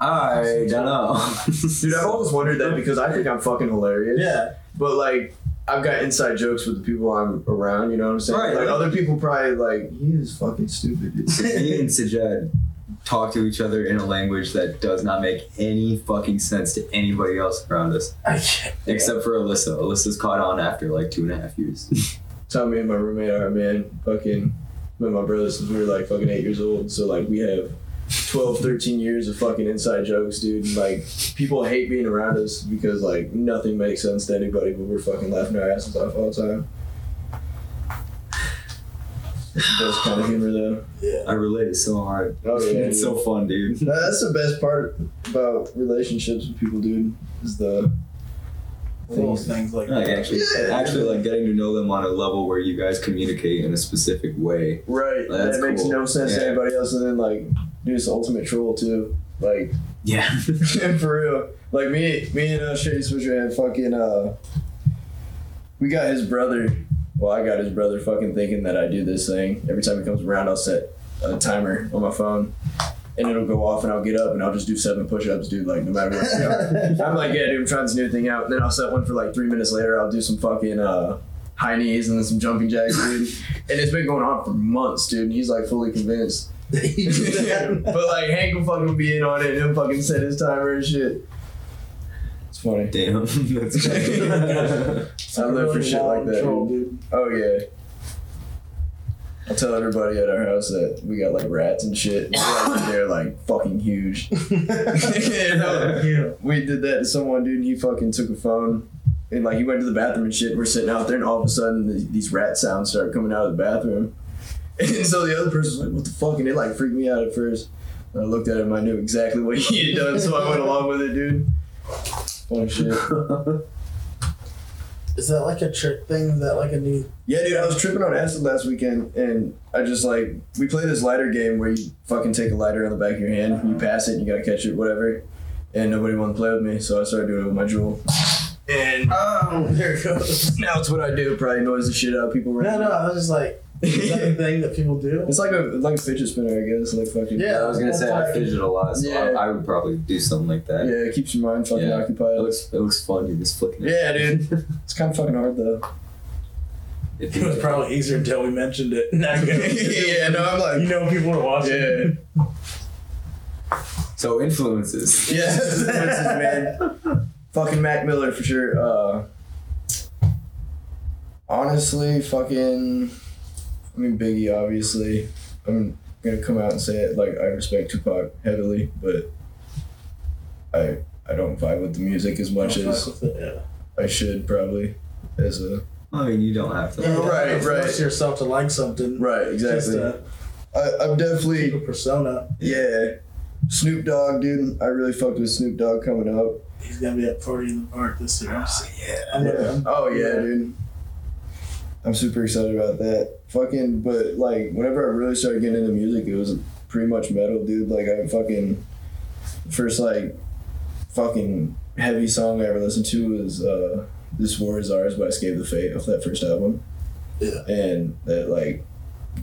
I don't know. Dude, I've always wondered that because I think I'm fucking hilarious. yeah. But like, I've got inside jokes with the people I'm around. You know what I'm saying? Right. Like other people probably like he is fucking stupid. Me and Sajed talk to each other in a language that does not make any fucking sense to anybody else around us, I can't. except for Alyssa. Alyssa's caught on after like two and a half years. Tell me and my roommate are man, fucking met my brother since we were like fucking eight years old. So like we have 12, 13 years of fucking inside jokes, dude. And like people hate being around us because like nothing makes sense to anybody, but we're fucking laughing our asses off all the time. That's kind of humor though. Yeah, I related so hard. Oh yeah, it's so fun, dude. No, that's the best part about relationships with people, dude. Is the Little things. things like Like that. actually, Yeah. actually, like getting to know them on a level where you guys communicate in a specific way. Right. That's that makes cool. no sense to anybody else, and then like, dude, it's the ultimate troll too. Like, Yeah. for real. Like me, me and uh, Shady Switcher had fucking uh, we got his brother. Well, I got his brother fucking thinking that I do this thing every time he comes around. I'll set a timer on my phone. And it'll go off, and I'll get up, and I'll just do seven push-ups, dude. Like no matter what. I'm like, yeah, dude, I'm trying this new thing out. And then I'll set one for like three minutes later. I'll do some fucking uh, high knees and then some jumping jacks, dude. and it's been going on for months, dude. And he's like fully convinced. but like Hank will fucking be in on it and he'll fucking set his timer and shit. It's funny. Damn. That's great. I live for shit like that. Troll, dude. dude. Oh yeah. I'll tell everybody at our house that we got like rats and shit. Like, they're like fucking huge. You know? Yeah. We did that to someone, dude. And he fucking took a phone and like he went to the bathroom and shit. We're sitting out there, and all of a sudden the, these rat sounds start coming out of the bathroom. And so the other person was like, "What the fuck?" And it like freaked me out at first. And I looked at him. I knew exactly what he had done, so I went along with it, dude. Funny shit. Is that like a trick thing? Is that like a new? Yeah, dude, I was tripping on acid last weekend, and I just like we play this lighter game where you fucking take a lighter on the back of your hand, you pass it, and you gotta catch it, whatever. And nobody wanted to play with me, so I started doing it with my jewel. And Oh, there it goes. now it's what I do. Probably annoys the shit out of people. No, no, I was just like, is that a thing that people do? It's like a like a fidget spinner, I guess. Like fucking Yeah. I was gonna say I That's fidget a lot, so Yeah. I, I would probably do something like that. yeah, it keeps your mind fucking Yeah. It occupied. looks it looks fun. You're just flicking it. Yeah, dude. It's kind of fucking hard though. If It you- was probably easier until we mentioned it. Now yeah, no, I'm like, you know people are watching. yeah, so influences. yeah, influences, man. Fucking Mac Miller for sure. Uh, honestly, fucking. I mean, Biggie, obviously. I'm gonna come out and say it. Like, I respect Tupac heavily, but I I don't vibe with the music as much as it, yeah. I should probably. As a I mean, you don't have to. Yeah, Right, right. force yourself to like something. right, Just exactly. to I, I'm definitely a persona. yeah. Snoop Dogg, dude. I really fucked with Snoop Dogg coming up. He's gonna be at Party in the Park this year. Ah, yeah. I'm gonna- Oh yeah, dude. I'm super excited about that. Fucking, but like, whenever I really started getting into music, it was pretty much metal, dude. Like, I fucking first like fucking heavy song I ever listened to was uh, "This War Is Ours" by Escape the Fate off that first album. Yeah. and that like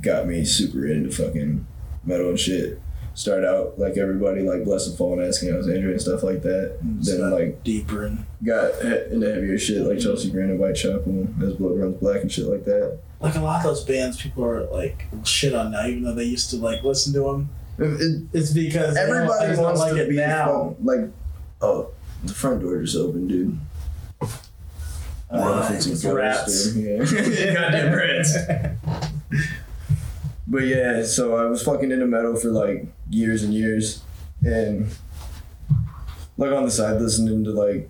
got me super into fucking metal and shit. Started out like everybody, like Blessthefall, asking Alexandria and stuff like that. It's then not like deeper and got into heavier shit like Chelsea Grin and Whitechapel, as Blood Runs Black and shit like that. like a lot of those bands people are like shit on now, even though they used to like listen to them. It- it- It's because they don't- I everybody just don't wants like to it be now. fun- like, oh, the front door just opened, dude. I don't know if Uh, it's a ghost rats. or- Yeah. Goddamn rats. But yeah, so I was fucking into metal for like years and years, and like on the side listening to like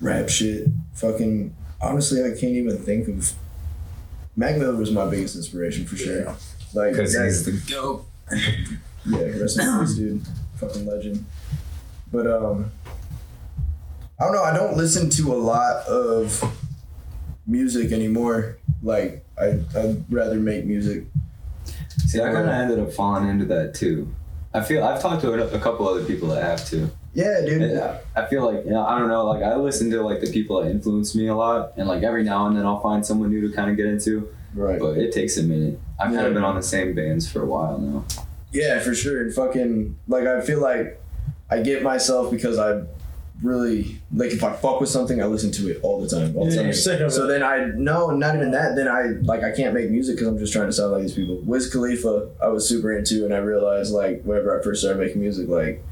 rap shit. Fucking honestly, I can't even think of. Mac Miller was my biggest inspiration for sure. Yeah. Like Because he's the goat. yeah, rest in peace, dude. Fucking legend. But um, I don't know. I don't listen to a lot of music anymore. Like I, I'd rather make music. See, I kind of ended up falling into that too. I feel I've talked to a, couple other people that have too. Yeah, dude. And I- I feel like you know, I don't know. Like I listen to like the people that influence me a lot, and like every now and then I'll find someone new to kind of get into. Right. But it takes a minute. I've kind of been on the same bands for a while now. Yeah, for sure. And fucking like I feel like I get myself because I really like if I fuck with something, I listen to it all the time. All the time. you're sick of so it. then I no, not even that. Then I like I can't make music because I'm just trying to sound like these people. Wiz Khalifa, I was super into, and I realized like whenever I first started making music, like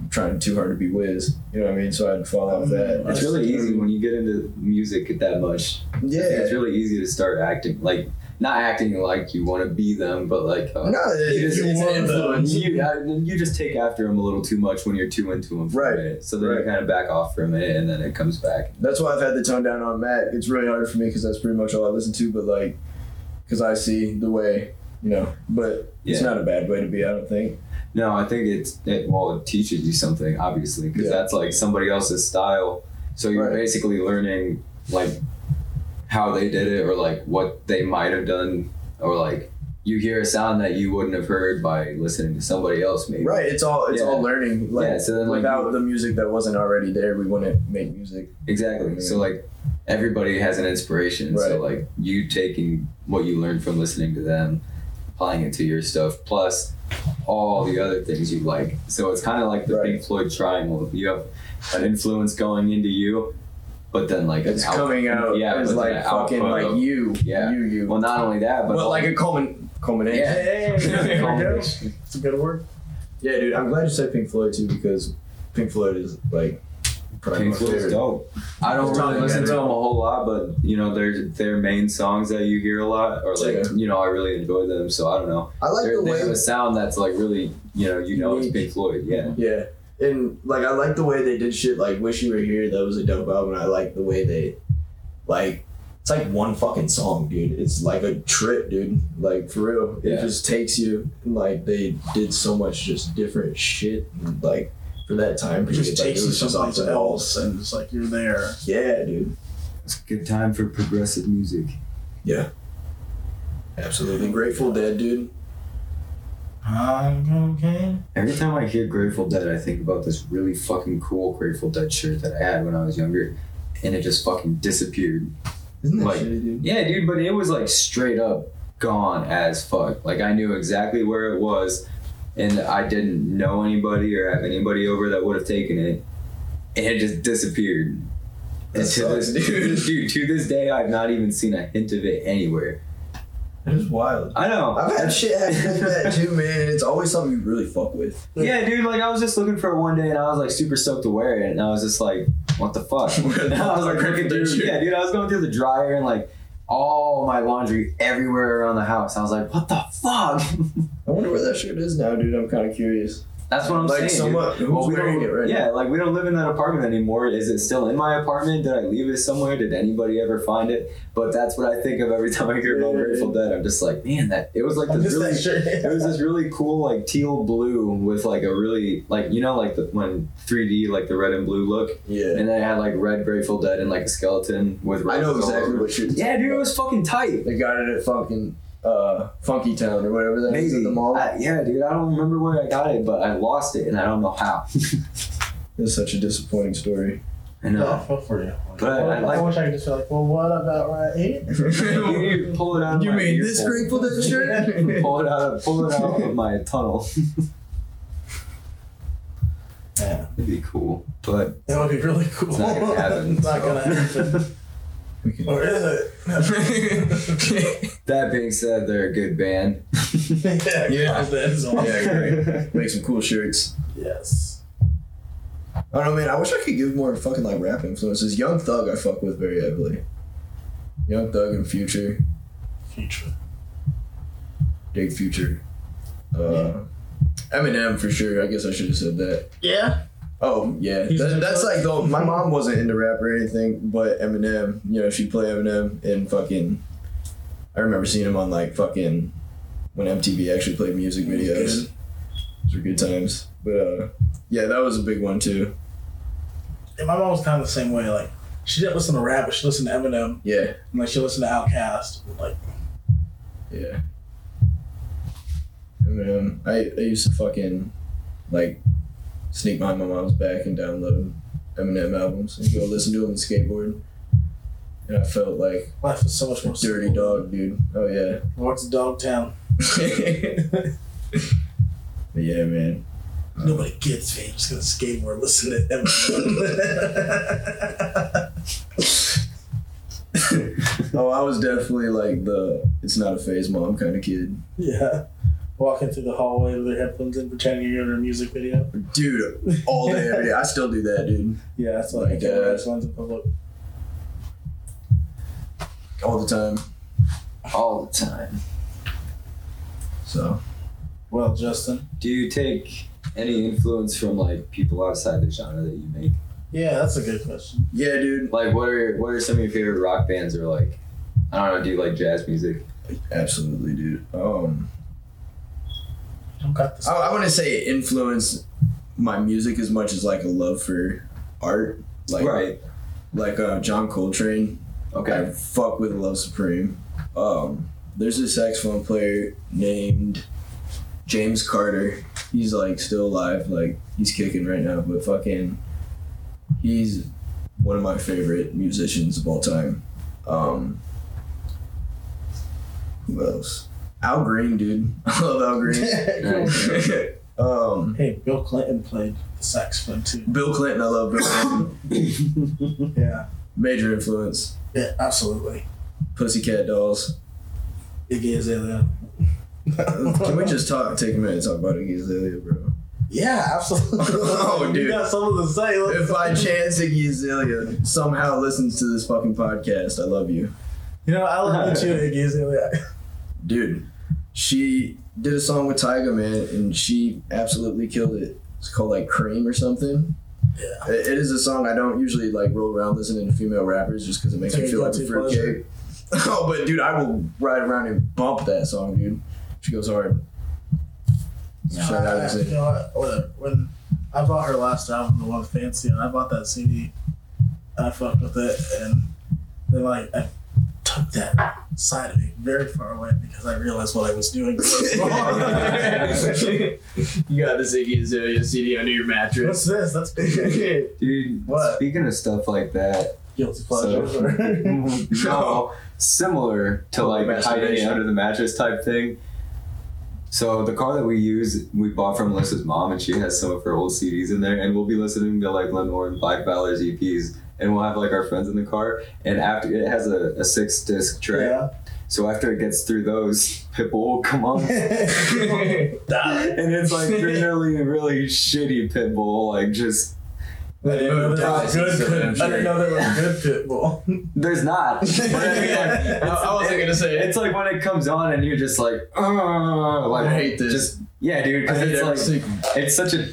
I'm trying too hard to be Wiz. You know what I mean? So I had to fall off that. It's really easy when you get into music that much. Yeah. it's really easy to start acting like not acting like you want to be them, but like uh, No, you just, an influence. You, uh, you just take after them a little too much when you're too into them Right. a minute. So then Right. you kind of back off for a minute, and then it comes back. That's why I've had the tone down on Mac. It's really hard for me because that's pretty much all I listen to. But like, because I see the way, you know. But it's not a bad way to be. I don't think. No, I think it's it well it teaches you something obviously because Yeah. that's like somebody else's style. So you're Right. basically learning like how they did it or like what they might have done or like you hear a sound that you wouldn't have heard by listening to somebody else maybe. Right. It's all it's Yeah. all learning. Like Yeah, so then, like, without the music that wasn't already there, we wouldn't make music. Exactly. So like everybody has an inspiration. right. So like you taking what you learned from listening to them, applying it to your stuff, plus all the other things you like. So it's kind of like the Right. Pink Floyd triangle. You have an influence going into you, but then like It's out- coming out Yeah, as like fucking like you. Yeah. You you. Well, not only that, but But all- like a culmin culmination. Yeah. Hey, there we. Culmination. It's a good word. Yeah, dude. I'm glad you said Pink Floyd too because Pink Floyd is like Probably Pink my Floyd's favorite. dope. I don't really listen to them a whole lot, but you know their their main songs that you hear a lot, or like Yeah. you know I really enjoy them. So I don't know. I like They're- the they have a sound that's like really you know you know it's Pink Floyd. Yeah. Yeah. And like I like the way they did shit like Wish You Were Here, that was a dope album. I like the way they like it's like one fucking song, dude. It's like a trip, dude. Like for real. It Yeah. just takes you and like they did so much just different shit and like for that time It period. just like, takes it you was just someplace off else, and it's like you're there. Yeah, dude. It's a good time for progressive music. Yeah. Absolutely. Grateful Dead, dude. I'm okay. Every time I hear Grateful Dead, I think about this really fucking cool Grateful Dead shirt that I had when I was younger, and it just fucking disappeared. Isn't that Like- shitty, dude? Yeah, dude, but it was like straight up gone as fuck. Like I knew exactly where it was, and I didn't know anybody or have anybody over that would have taken it, and it just disappeared. That and to sucks, this dude. dude, to this day, I've not even seen a hint of it anywhere. That is wild. I know. I've had shit happen like that too, man. and It's always something you really fuck with. Yeah, dude. Like I was just looking for it one day, and I was like super stoked to wear it, and I was just like, "What the fuck?" and I was like, looking through, yeah, dude. I was going through the dryer and like all my laundry everywhere around the house. I was like, "What the fuck?" I wonder where that shirt is now, dude. I'm kind of curious. That's what I'm Like, saying. someone- dude. who's we wearing it right Yeah, like we don't live in that apartment anymore. Is it still in my apartment? Did I leave it somewhere? Did anybody ever find it? But that's what I think of every time I hear about Grateful Dead. I'm just like, man, that it was like this really it was this really cool like teal blue with like a really like you know like the when 3D like the red and blue look Yeah. and then it had like red Grateful Dead and like a skeleton with I know exactly what shirt. yeah dude it was fucking tight They got it at fucking uh, Funky Town or whatever that is maybe at the mall. I- yeah dude I don't remember where I got it but I lost it and I don't know how It's such a disappointing story. I Yeah, I feel for you. But I- I I, like- wish I could just be like, well, what about right here? you, you pull it out of You mean ear this hole. Grateful Dead shirt? pull it out of, pull it out of my tunnel Yeah, it'd be cool but that would be really cool. It's not gonna happen, It's not so. gonna happen. We can- or is it? that being said they're a good band yeah, Yeah. That's awesome. yeah, great. Make some cool shirts. Yes. I don't know, man. I wish I could give more fucking like rap influences. Young Thug, I fuck with very heavily. Young Thug and Future, Future. Big Future. Uh, Eminem for sure. I guess I should have said that. Yeah. Oh yeah, that, that's like though my mom wasn't into rap or anything, but Eminem. You know, she'd play Eminem and fucking. I remember seeing him on like fucking when MTV actually played music videos. Those were good times. But uh, yeah, that was a big one too. And my mom was kind of the same way. Like, she didn't listen to rap, but she listened to Eminem. Yeah, And, like, she listened to Outkast. Like, yeah. Eminem. I, I used to fucking like sneak behind my mom's back and download Eminem albums and go listen to them and skateboard. And I felt like life is so much more dirty simple. dog, dude. Oh yeah. What's Dogtown? but yeah, man. Nobody gets me. I'm just gonna skateboard, listen to Eminem. Oh, I was definitely like the it's not a phase mom kind of kid. yeah. Walking through the hallway with their headphones in, pretending you're in a music video. Dude, all day, every day. I still do that, dude. Yeah, that's what I Like, get. uh, Headphones in public. All the time. all the time So Well, Justin. Do you take any influence from like people outside the genre that you make? Yeah, that's a good question. yeah, dude. Like, what are what are some of your favorite rock bands or like? I don't know. Do you like jazz music? Absolutely, dude. Um I don't got this. I, I wouldn't say it influenced my music as much as like a love for art. Like right. like uh John Coltrane. Okay. I Okay. fuck with Love Supreme. Um, there's a saxophone player named James Carter. He's like still alive, like he's kicking right now, but fucking he's one of my favorite musicians of all time. Um, who else? Al Green, dude. I love Al Green. um, hey, Bill Clinton played the saxophone too. Bill Clinton, I love Bill Clinton. Yeah. Major influence. Yeah, absolutely. Pussycat Dolls. Iggy Azalea. Can we just talk? Take a minute and talk about Iggy Azalea, bro? Yeah, absolutely. Oh, You dude. got something to say. Let's If by chance Iggy Azalea somehow listens to this fucking podcast, I love you. You know, I love you too, Iggy Azalea. Dude, she did a song with Tyga, man, and she absolutely killed it. It's called like Kream or something. Yeah. It- it is a song I don't usually like roll around listening to female rappers just because it makes me feel like a fruitcake. Oh, but dude, I will ride around and bump that song, dude. She goes hard. Shout out I- to you know? When, when I bought her last album, the one Fancy, and I bought that CD, and I fucked with it, and then like I took that side of me very far away because I realized what I was doing. was you got this Iggy Azalea CD under your mattress. What's this? That's big. Dude, What? speaking of stuff like that, guilty so no, similar to like hiding under the mattress type thing. So the car that we use, we bought from Alyssa's mom, and she has some of her old CDs in there, and we'll be listening to like Lenore and Black Valor's EPs, and we'll have like our friends in the car, and after it has a, a six disc tray, yeah. so after it gets through those, Pitbull will come on, and it's like really really shitty Pitbull, like just I didn't know there was Dies good, good, I didn't know there was good pitbull. there's not. I mean, like, I, I wasn't gonna say it. It's like when it comes on and you're just like, oh, like I hate this. Just yeah, dude, because it's like it's such a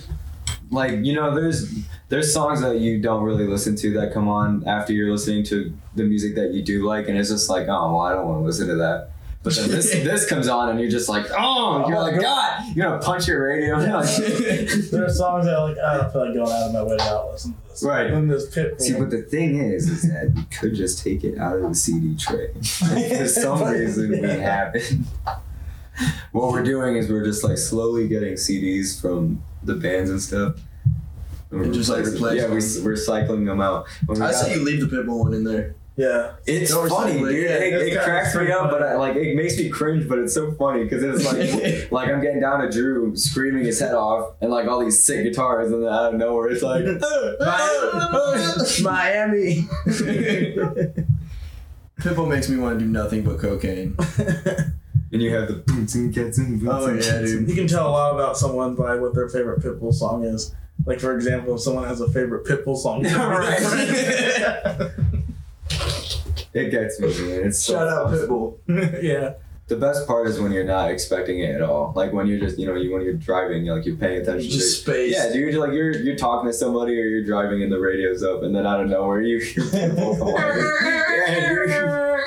like you know there's there's songs that you don't really listen to that come on after you're listening to the music that you do like, and it's just like, oh well, I don't want to listen to that. But then this this comes on and you're just like, oh, oh you're Oh, like, God. You're gonna punch your radio. You're there are songs that like I don't feel like going out of my way to not listen to this. Right. And this pitbull. See, but the thing is, is that we could just take it out of the CD tray. For some reason, we haven't. What we're doing is we're just like slowly getting CDs from the bands and stuff. And we're mm-hmm. just, like, replace yeah, we, we're cycling them out. When we I got- say you leave the Pitbull one in there. yeah. it's Don't funny, recycle it. dude. Yeah, it it's it cracks me up, but. I, like it makes me cringe. But it's so funny because it's like like I'm getting down to Drew screaming his head off, and like all these sick guitars, and then out of nowhere it's like. Ah, ah, ah, Miami. Pitbull makes me want to do nothing but cocaine. And you have the boots and cats and boots Oh yeah, dude. You can tell a lot about someone by what their favorite Pitbull song is. Like for example, if someone has a favorite Pitbull song, Right. It gets me, man. It's so Shout out fun. Pitbull. yeah. The best part is when you're not expecting it at all. Like when you're just, you know, you when you're driving, you're like you're paying attention. Just to space. Yeah, dude. You're like you're you're talking to somebody or you're driving and the radio's up, and then out of nowhere you hear people come on. Yeah.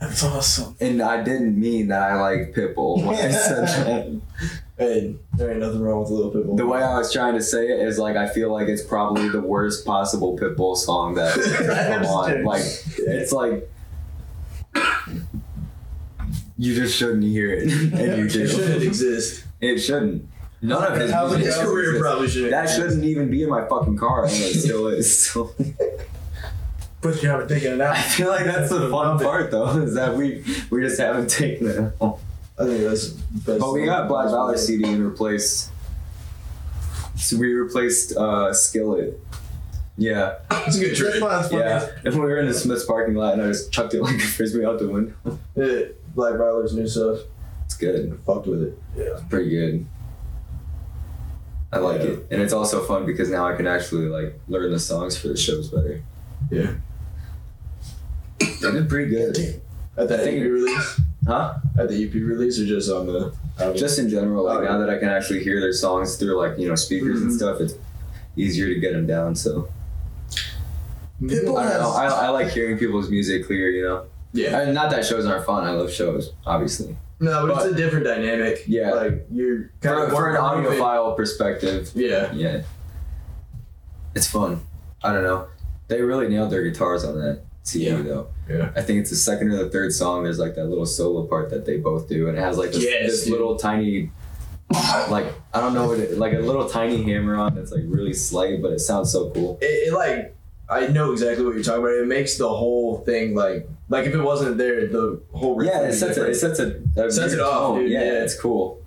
That's awesome. And I didn't mean that I like Pitbull when I said that. Hey, there ain't nothing wrong with a little Pitbull. The way I was trying to say it is like I feel like it's probably the worst possible Pitbull song that come on. Like it's like you just shouldn't hear it, and you it shouldn't exist. It shouldn't. None of his, music His career probably shouldn't. That shouldn't even be in my fucking car, and it still is. But you haven't taken it out. I feel like that's the fun part, though, is that we we just haven't taken it. out. I think that's. Best But we got Black Valor CD and replaced. So we replaced uh, Skillet. Yeah, It's a good trick. fun, yeah. And we were in the Smith's parking lot, and I just chucked it like a frisbee out the window. Yeah, Black Valor's new stuff. It's good. Fucked with it. Yeah. pretty good. I like Yeah. it, and it's also fun because now I can actually like learn the songs for the shows better. Yeah. They did pretty good, At the I think- EP release? Huh? At the EP release or just on the album? Just in general, like Oh, now that I can actually hear their songs through like you know speakers and Mhm. stuff, it's easier to get them down. So Pitbull I know. I, I like hearing people's music clear. You know, yeah. and not that shows aren't fun. I love shows, obviously. No, but, But- it's a different dynamic. Yeah. Like you're kind For, of for an audiophile perspective, Yeah. yeah, it's fun. I don't know. They really nailed their guitars on that CD Yeah. though. Yeah. I think it's the second or the third song. There's like that little solo part that they both do, and it has like this, Yes, this little tiny, like I don't know what it like a little tiny hammer on that's like really slight, but it sounds so cool. It, it like I know exactly what you're talking about. It makes the whole thing like like if it wasn't there, the whole Yeah, it sets a, it sets a, a Sets it off, dude, Yeah, yeah. it's cool.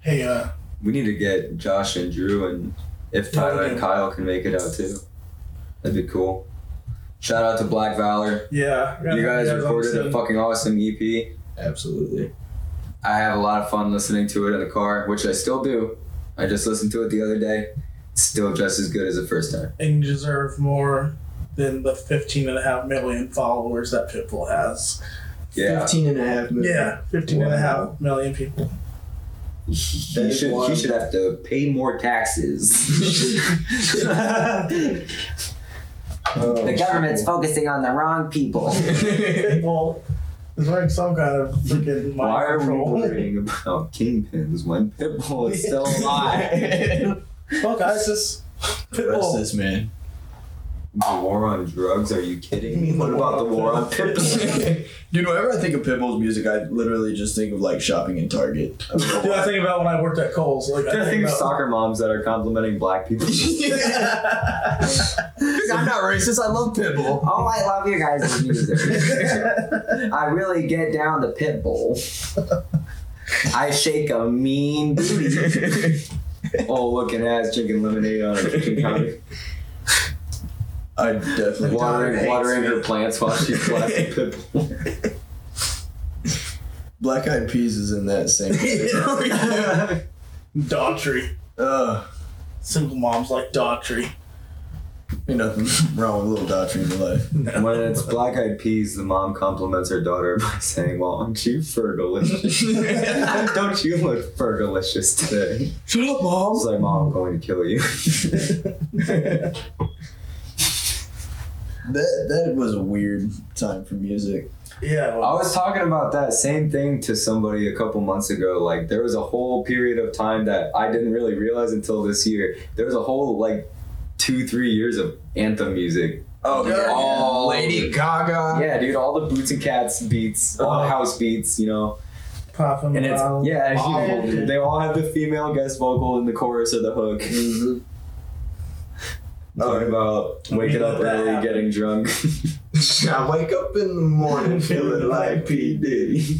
Hey, uh, We need to get Josh and Drew, and if Tyler and Kyle can make it out too, that'd be cool. Shout out to Black Valor. yeah. You guys on recorded a fucking awesome EP. Absolutely. I have a lot of fun listening to it in the car, which I still do. I just listened to it the other day. It's still just as good as the first time. And you deserve more than the 15 and a half million followers that Pitbull has. Yeah. 15 and a half million. Yeah, 15 and a half million people. He That is should, he should have to pay more taxes. Oh, the government's focusing on the wrong people. Pitbull is wearing some kind of freaking mind Why are we worrying about kingpins when Pitbull is still alive? Fuck ISIS. Rest Pitbull. this man. the war on drugs? Are you kidding me? What about the war on Pitbull? Dude, whenever I think of Pitbull's music, I literally just think of like shopping in Target. I don't Dude, I think about when I worked at Kohl's. Like, I think of soccer moms that are complimenting black people. I'm not racist. I love Pitbull. Oh, I love you guys' music. I really get down to Pitbull. I shake a mean booty. Oh, looking ass drinking lemonade on a kitchen counter. I definitely Watering, watering her plants while she's blasting Pitbull. Black Eyed Peas is in that same. Daughtry. uh, Single moms like Daughtry. ain't nothing wrong with a little Daughtry in your life. When it's black eyed peas, the mom compliments her daughter by saying, Well, aren't you fergalicious? Don't you look fergalicious today? Shut up, mom. It's like, Mom, I'm going to kill you. That that was a weird time for music. Yeah. I was talking about that same thing to somebody a couple months ago. Like, there was a whole period of time that I didn't really realize until this year. There was a whole, like, two, three years of anthem music. Oh yeah. All Lady Gaga. Yeah, dude, all the Boots and Cats beats, all the Oh. house beats, you know. popping And it's, yeah, awful, dude. they all have the female guest vocal in the chorus or the hook. Mhm. Talking about waking up early, happen. getting drunk. I wake up in the morning feeling like P Diddy.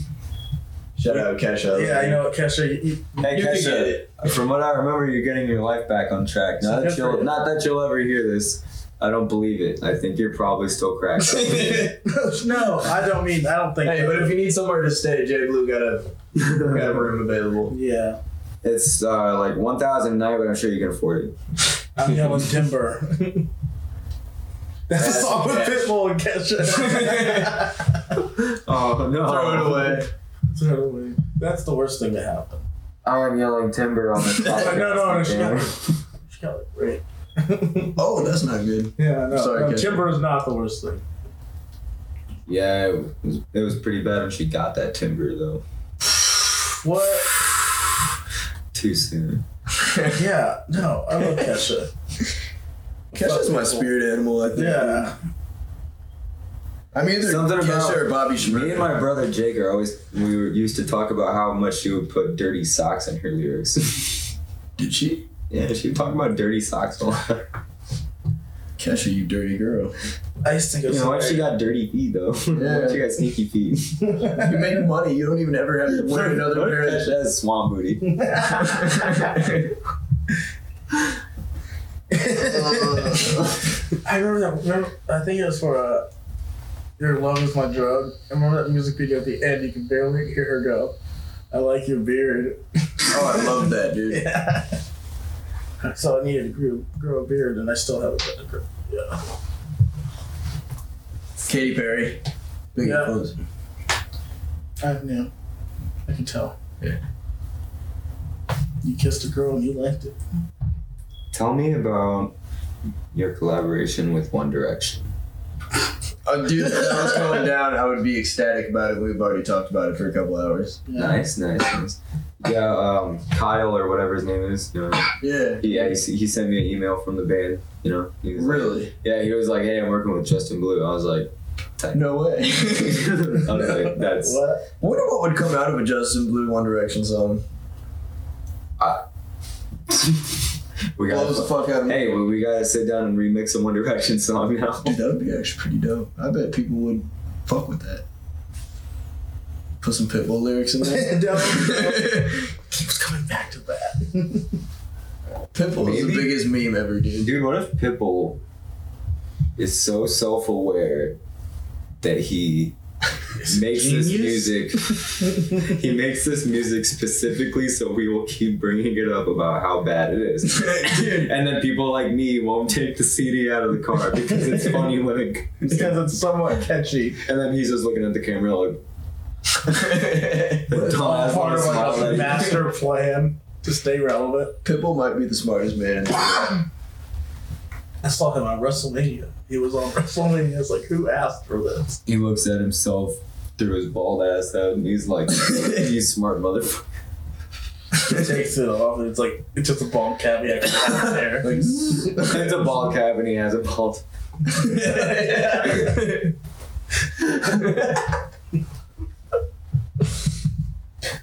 Shout out Kesha. Yeah, you know Kesha? You, you, Hey, You can Kesha, get it. From what I remember, you're getting your life back on track. Not that you'll, not that you'll ever hear this. I don't believe it. I think you're probably still cracked. no, I don't mean. I don't think. Hey, but if you need somewhere to stay, J Blue got a got a room available. yeah, it's uh, like 1,000 a night, but I'm sure you can afford it. I'm yelling timber. That's a That's song with. Pitbull and Kesha. Oh no! Throw it away. Totally. That's the worst thing to happen. I'm yelling timber on the top. no, no, no, she got She got it right. Oh, that's not good. Yeah, no, Sorry, no timber is not the worst thing. Yeah, it was, it was pretty bad when she got that timber though. What? Too soon. Yeah, no, I love Kesha. Kesha's my spirit animal. I think. Yeah, I'm either Something Kesha about or Bobby Me and my brother Jake are always we were used to talk about how much she would put dirty socks in her lyrics. Did she? yeah, she would talk about dirty socks a lot. Kesha, you dirty girl. I used to think it You was know why she got dirty feet though? Yeah. Why she got sneaky feet. You make money. You don't even ever have to wear another pair of She has swan booty. I remember that. Remember, I think it was for uh, "Your Love Is My Drug." I remember that music video at the end. You can barely hear her go. I like your beard. Oh, I love that, dude. Yeah. So I needed to grow, grow a beard, and I still haven't got to grow. Yeah. Katy Perry. Big Yeah. influence. I knew. I can tell. Yeah. You kissed a girl and you liked it. Tell me about your collaboration with One Direction. Uh, dude, if that was going down, I would be ecstatic about it. We've already talked about it for a couple hours. Yeah. Nice, nice, nice. Yeah, um, Kyle or whatever his name is. You know, Yeah. he, yeah, he, he sent me an email from the band. You know, he was like- Really? yeah, he was like, "Hey, I'm working with Justin Blue." I was like. No way. I was like, "That's What? I wonder what would come out of a Justin Blue One Direction song. we Blows the fuck out of. Hey, well, we gotta sit down and remix a One Direction song now. Dude, that would be actually pretty dope. I bet people would fuck with that. Put some Pitbull lyrics in there. Keeps coming back to that. Pitbull is the biggest meme ever, dude. Dude, what if Pitbull is so self-aware that he makes this music. he makes this music specifically so we will keep bringing it up about how bad it is. and then people like me won't take the CD out of the car because it's funny when it comes. Because it's somewhat catchy. And then he's just looking at the camera like, It's all Dumbass part of little like a master plan to stay relevant. Pitbull might be the smartest man. in the world. I saw him on WrestleMania. He was on WrestleMania. It's like, who asked for this? he looks at himself through his bald ass out and he's like, you smart motherfucker. He takes it off. And it's like it's just a bald cap. Yeah, hair. Like, it's a bald cap and he has a bald.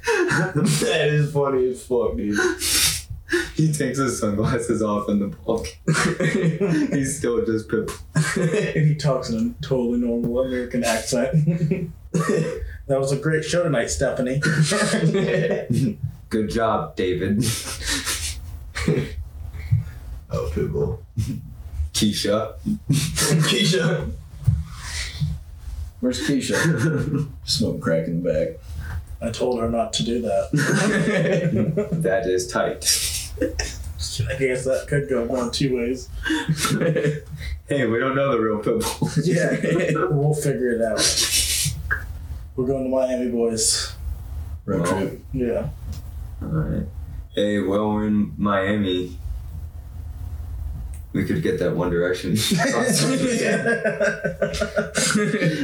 That is funny as fuck, dude. He takes his sunglasses off in the cap. He's still just and he talks in a totally normal American accent. that was a great show tonight, Stephanie. Good job, David. Oh, Pitbull. Keisha. Keisha. Where's Keisha? Smoke crack in the back. I told her not to do that. That is tight. I guess that could go one two ways. Hey, we don't know the real Pitbull. Yeah, we'll figure it out. We're going to Miami, boys. Road Well. trip. Yeah. Alright. Hey, well, we're in Miami. We could get that One Direction.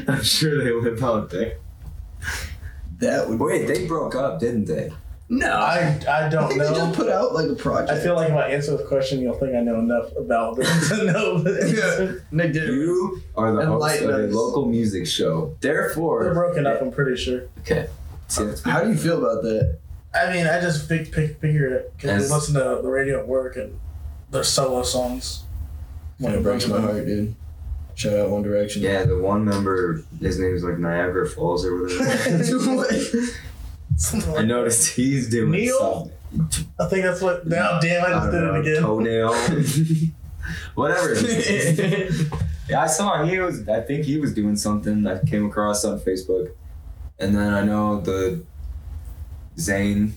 I'm sure they live out there. That would. Wait, they broke up, didn't they? No, I I I don't think they know. just put out like a project. I feel like if I answer the question, you'll think I know enough about this to know the answer. Nick did. You are the host of a local music show. Therefore, they're broken up, I'm pretty sure. okay. See, that's How do you feel about that? I mean, I just pick, pick, figured it because I listen to the radio at work and their solo songs. When it breaks my heart, dude. Shout out One Direction. Yeah, the one member, his name is like Niagara Falls or whatever. I noticed he's doing Neil? something. I think that's what. Now, damn, I I just don't did know, it again. Toenail. Whatever. yeah, I saw he was. I think he was doing something. I came across on Facebook, and then I know the Zayn.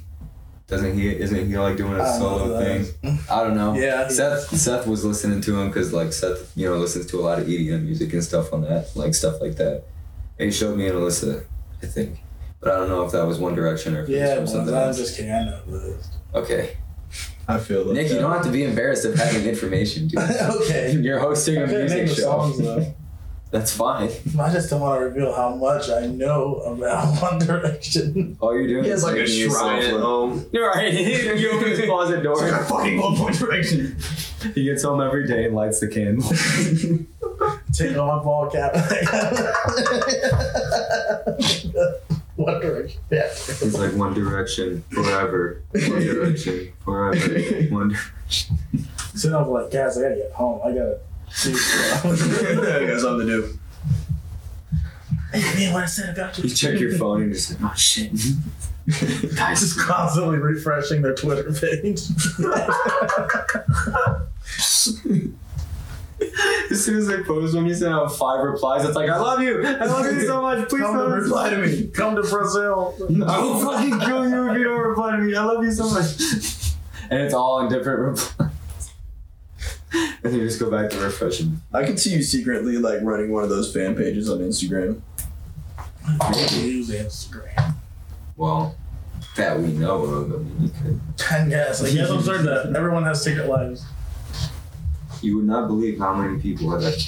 Doesn't he? Isn't he like doing a solo thing? I don't know. Yeah, Seth. Seth was listening to him because like Seth, you know, listens to a lot of EDM music and stuff on that, like stuff like that. And he showed me and Alyssa, I think, but I don't know if that was One Direction or if it Yeah, was from well, something I'm else. just kidding. I know who it is. Okay, I feel like Nick, you don't have to be embarrassed of having information, dude. okay. You're hosting I a music show. songs though. That's fine. I just don't want to reveal how much I know about One Direction. All you're doing He is like a shrine at look- home. You're right. you open his closet door. I fucking love One Direction. He gets home every day and lights the candle. Take off my ball cap. One Direction. Yeah. He's like One Direction forever. One Direction forever. One Direction. So I'm like, guys, I gotta get home. I gotta do stuff. I got something to do. hey, man, what I said about you. You check your phone and you just like, oh shit. Mm-hmm. Guys, Just constantly refreshing their Twitter page. as soon as they post one, you send out five replies. It's like, I love you. I love you so much. Please Come don't reply reply to me. Come to Brazil. I will fucking kill you if you don't reply to me. I love you so much. And it's all in different replies. And you just go back to refreshing. I can see you secretly like running one of those fan pages on Instagram. Use Instagram. Well, that we know of. I mean, you could. I guess. I guess observe that. Everyone has secret lives. You would not believe how many people have like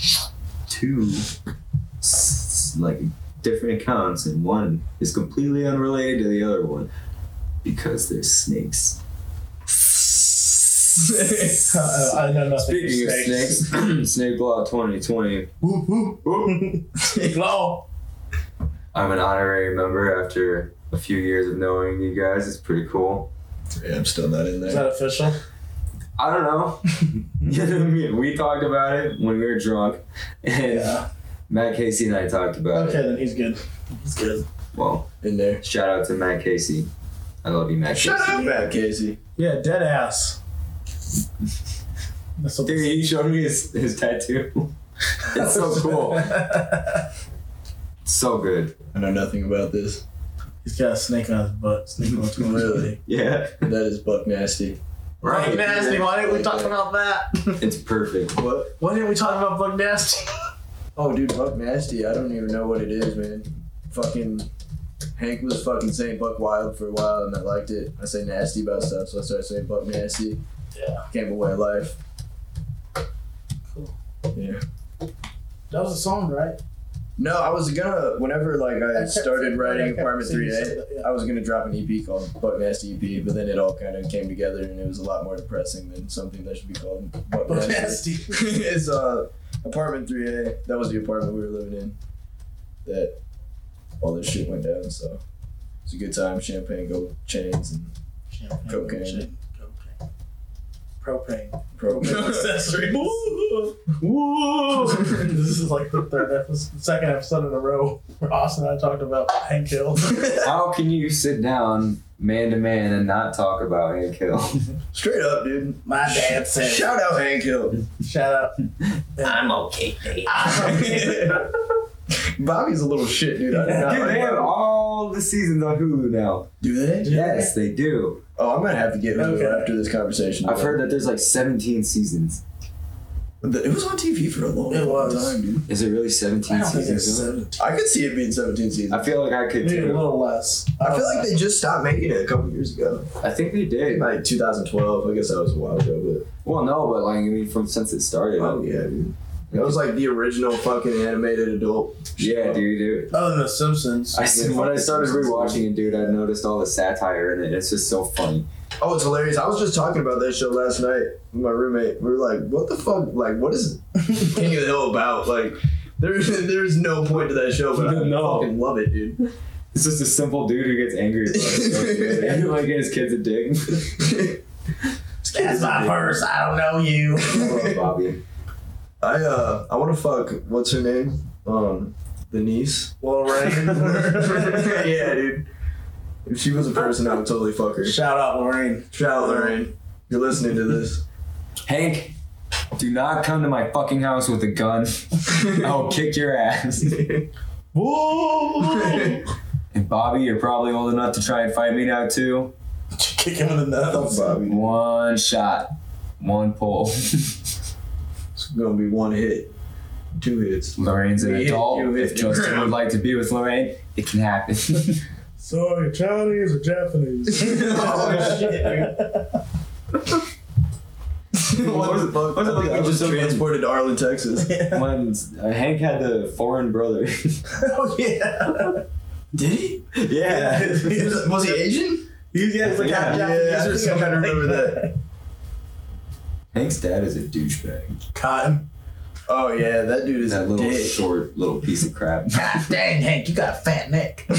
two like different accounts, and one is completely unrelated to the other one because they're snakes. I know nothing. Speaking of snakes, Snake Law 2020. Snake law. I'm an honorary member after a few years of knowing you guys. It's pretty cool. Yeah, I'm still not in there. Is that official? I don't know. You know what I mean? we talked about it when we were drunk, and Yeah. Matt Casey and I talked about Okay, it. Okay, then he's good. He's good. Well, In there. shout out to Matt Casey. I love you, Matt Shut Casey. up, Matt Casey. Yeah, dead ass. That's Dude, he showed me his, his tattoo. It's so cool. So good. I know nothing about this. He's got a snake on his butt. Snake on his butt. Really? Yeah. That is buck nasty. Right. Buck nasty. Why didn't we talk about that? It's perfect. What? Why didn't we talk about Buck nasty? Oh, dude, buck nasty. I don't even know what it is, man. Fucking Hank was fucking saying buck wild for a while, and I liked it. I say nasty about stuff, so I started saying buck nasty. Yeah. gave away life. Cool. Yeah. That was a song, right? No, I was gonna. Whenever like I started writing Apartment Three A. I was gonna drop an EP called Buck Nasty EP, but then it all kind of came together, and it was a lot more depressing than something that should be called Buck Buck Nasty. it's uh apartment 3A. That was the apartment we were living in. That all this shit went down. So it's a good time. Champagne, gold chains, and Champagne, Cocaine. Propane. propane. accessories. this is like the third episode, second episode in a row where Austin and I talked about Hank Hill. How can you sit down man to man and not talk about Hank Hill? Straight up, dude. My dad said, Shout out Hank Hill. "Shout out." I'm okay. Bobby's a little shit, dude. I do not Dude, like they have Bobby. All the seasons on Hulu now. Do they? Yes, they do. Oh, I'm gonna have to get Hulu Okay. after this conversation. I've heard that there's like 17 seasons. that it was on TV for a long, It long was. time, dude. Is it really 17 I don't think it's seasons? seventeen. I could see it being 17 seasons. I feel like I could Maybe a too. little less. I feel like they just stopped making it a couple years ago. I think they did. Like 2012. I guess that was a while ago, but Well, no, but like I mean, from since it started. but oh yeah, dude. That was like the original fucking animated adult. Yeah, dude, dude. Other than The Simpsons. I, when I started rewatching it, dude, I noticed all the satire in it. It's just so funny. Oh, it's hilarious. I was just talking about that show last night with my roommate. We were like, what the fuck? Like, what is King of the Hill about? Like, there's there's no point to that show, but I No. fucking love it, dude. It's just a simple dude who gets angry about it. and like his kid's a dick. That's my purse. I don't know you. I love Bobby. I uh I want to fuck. What's her name? Um, the niece. Lorraine. yeah, dude. If she was a person, I would totally fuck her. Shout out Lorraine. Shout out, Lorraine. You're listening to this. Hank, do not come to my fucking house with a gun. I'll kick your ass. Woo! And Bobby, you're probably old enough to try and fight me now too. Kick him in the nuts. Bobby. One shot, one pull. It's gonna be one hit, two hits. Lorraine's an Me, adult. you hit If Justin would like to be with Lorraine, it can happen. Sorry, you're Chinese or Japanese? oh shit, dude. what the fuck? what's it I like think we just transported to Arlen, Texas. when uh, Hank had the foreign brother. oh yeah. Did he? yeah. was, was he Asian? He's yeah, he's like Yeah, half yeah, Japanese I or think I something. kinda remember that. Hank's dad is a douchebag. Cotton. Oh yeah, that dude is That a little dick. short little piece of crap. God dang, Hank, you got a fat neck.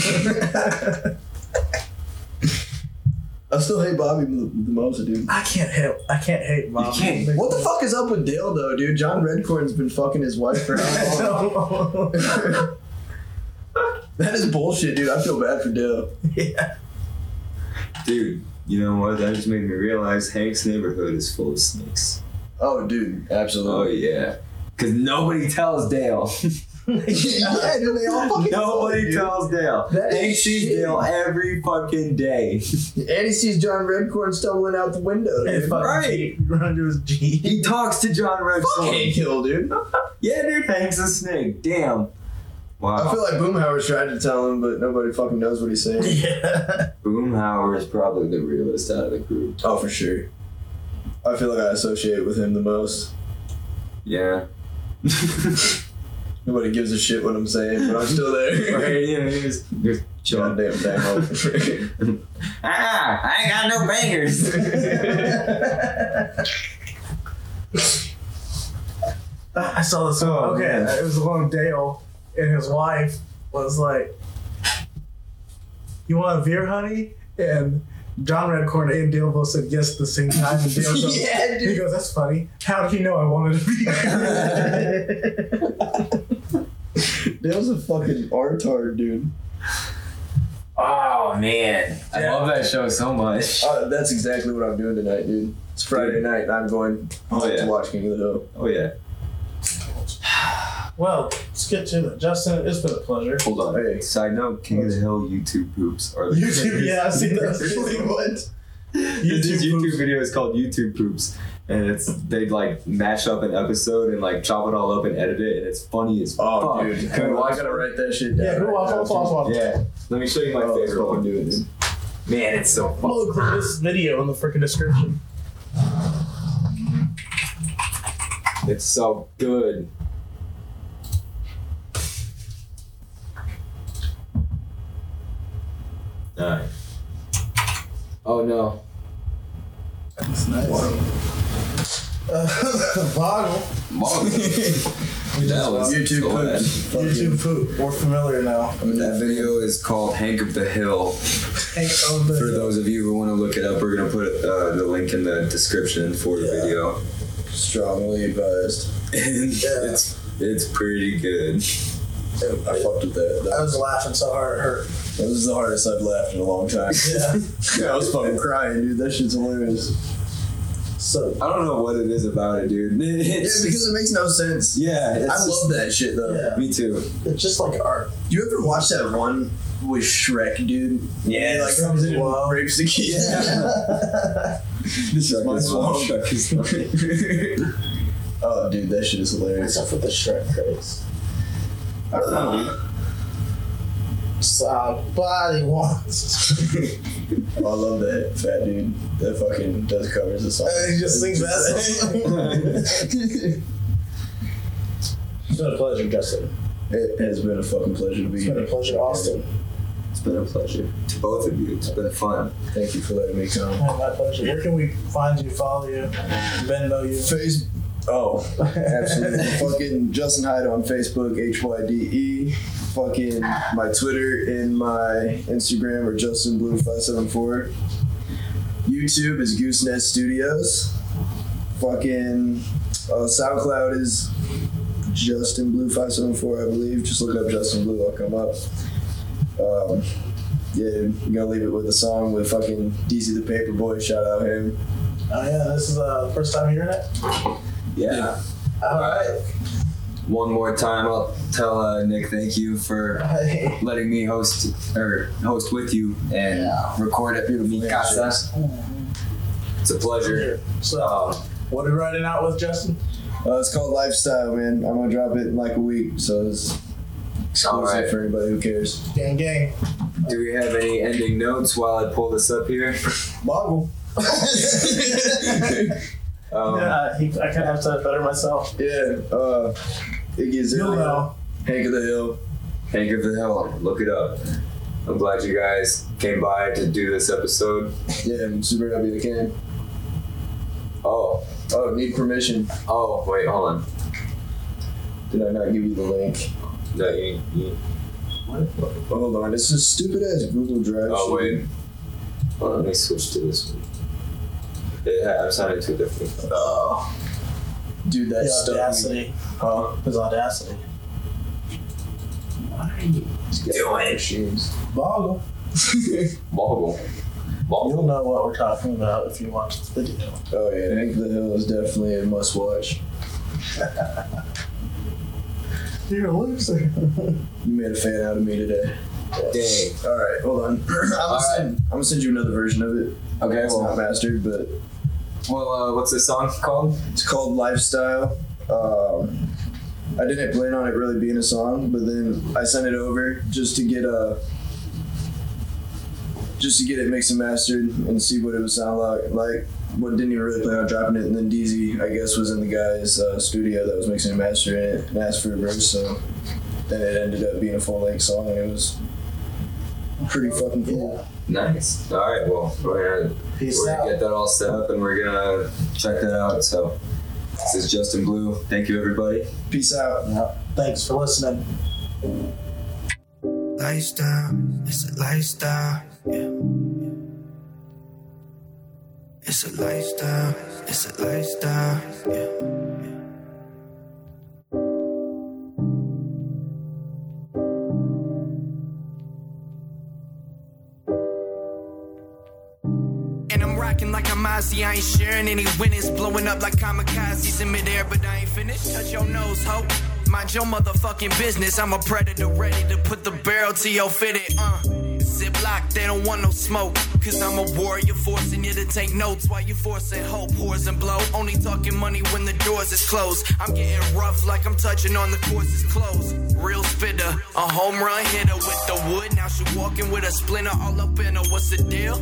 I still hate Bobby the, the most, dude. I can't help. I can't hate Bob. can't. What the fuck is up with Dale though, dude? John Redcorn's been fucking his wife for how long? that is bullshit, dude. I feel bad for Dale. yeah. Dude, you know what? That just made me realize Hank's neighborhood is full of snakes. Oh, dude, absolutely. Oh yeah. Cause nobody tells Dale. yeah, dude, they all fucking nobody dude. tells Dale. That is Hank sees shit. Dale every fucking day. And he sees John Redcorn stumbling out the window. And Dude. fucking Right. Jeep. Run to his Jeep. he talks to John Redcorn. Fuck Hank Hill, dude. Yeah, dude, Hank's a snake. Damn. Wow. I feel like Boomhauer's tried to tell him, but nobody fucking knows what he's saying. Yeah. Boomhauer is probably the realest out of the group. Oh, for sure. I feel like I associate with him the most. Yeah. Nobody gives a shit what I'm saying, but I'm still there. right, yeah, he's, he's chilling. Goddamn thing. Ah, I ain't got no bangers. I saw this one. Oh, okay, man. it was along Dale, and his wife was like, "You want a beer, honey?" And John Redcorn and Dale both said yes at the same time. And Dale goes, Yeah, he goes, "That's funny. How did he know I wanted a beer?" Dale's a fucking artard, dude. oh man, I Yeah. love that show so much. Uh, that's exactly what I'm doing tonight, dude. It's Friday night, and I'm going Oh, yeah. to watch King of the Hill. Oh yeah. Well, let's get to it. Justin, it's been a pleasure. Hold on. Hey. Side note: King of the Hill YouTube poops are the YouTube, yeah, I've seen that. Wait, what? This YouTube YouTube poops. video is called YouTube poops, and it's they like mash up an episode and like chop it all up and edit it, and it's funny as Oh, fuck. dude. Can we I gotta write that shit down. Yeah, go watch, watch, watch, watch. Yeah, let me show you my Oh, let's favorite fucking one. do it, dude. Man, it's so fun. Look for this video in the freaking description. It's so good. Alright. Oh no. That's nice. Bottle. Bottle. that was YouTube so bad. poops. YouTube food. We're familiar now. That video is called Hank of the Hill. Hank of the For those of you who want to look it up, we're gonna put uh, the link in the description for the Yeah. video. Strongly advised. And it's it's pretty good. I fucked with that. I That was laughing so hard it hurt. That was the hardest I've laughed in a long time. Yeah. I was fucking crying, dude. That shit's hilarious. So I don't know what it is about it, dude. Yeah, because it makes no sense. yeah, I just- love that shit though. yeah, Me too. it's just like art. Do you ever watch that one with Shrek, dude? Yeah, like comes in and rapes the kid. this is my swamp. oh, dude, that shit is hilarious. What's up with the Shrek craze? I don't. Somebody wants. I love that fat dude that fucking does covers the song. he just sings that. it's been a pleasure, Justin. It has been a fucking pleasure to be here. It's been a here. pleasure, Austin. It's been a pleasure to both of you. It's been fun. Thank you for letting me come. Oh, my pleasure. Where can we find you, follow you, Venmo you? Face. Oh, absolutely. fucking Justin Hyde on Facebook, H Y D E. Fucking my Twitter and my Instagram are Justin Blue five seven four. YouTube is Goosenet Studios. Fucking uh, SoundCloud is Justin Blue five seven four, I believe. Just look up Justin Blue, I'll come up. Um, yeah, I'm gonna leave it with a song with fucking DC the Paperboy. Shout out him. Oh yeah, this is uh, the first time hearing it. Yeah. All right. One more time, I'll tell uh, Nick thank you for Hey. letting me host or host with you and Yeah. record at Mi Casa. It's a pleasure. So, Um, what are we writing out with, Justin? Uh, it's called Lifestyle, man. I'm gonna drop it in like a week, so it's exclusive Alright. for anybody who cares. Gang, gang. do we have any ending notes while I pull this up here? Boggle. Um, yeah, he, I kind of have said it better myself. Yeah, uh, Iggy Azalea, know. Hank of the Hill. Hank of the Hill, look it up. I'm glad you guys came by to do this episode. Yeah, I'm super happy I came. Oh, Oh, need permission. oh, wait, hold on. Did I not give you the link? No, you, you, Oh, hold on, it's this is stupid ass Google Drive. oh, shit. wait. Hold on, let me switch to this one. Yeah, I'm sounding too different. Oh. Dude, The that's stuck. me. audacity. Huh? His audacity. Doing machines. Boggle. Boggle. Boggle. You'll know what we're talking about if you watch this video. Oh yeah, Hank of the Hill is definitely a must watch. You're a loser. You made a fan out of me today. Dang. All right, hold on. I'm gonna, All send, I'm gonna send you another version of it. Okay, It's not mastered, but well uh, what's this song called? It's called Lifestyle. Um, I didn't plan on it really being a song, but then I sent it over just to get a just to get it mixed and mastered and see what it would sound like. Like, what didn't even really plan on dropping it, and then DZ, I guess, was in the guy's uh, studio that was mixing and mastering it and asked for a verse, so then it ended up being a full length song, and it was pretty fucking cool. Nice. All right, well, we're gonna, Peace we're gonna out. get that all set up and we're gonna check that out. So, this is Justin Blue. Thank you, everybody. Peace out. Yeah. Thanks for listening. Lifestyle, it's a lifestyle, yeah. It's a lifestyle, it's a lifestyle, yeah. Ozzy, I ain't sharing any winnings. Blowing up like kamikazes in midair, but I ain't finished. Touch your nose, ho. Mind your motherfucking business. I'm a predator ready to put the barrel to your fitted. Uh. Ziploc, they don't want no smoke. Cause I'm a warrior forcing you to take notes while you forcing hope, whores and blow. Only talking money when the doors is closed. I'm getting rough like I'm touching on the course's clothes. Real spitter, a home run hitter with the wood. Now she walking with a splinter all up in her. What's the deal?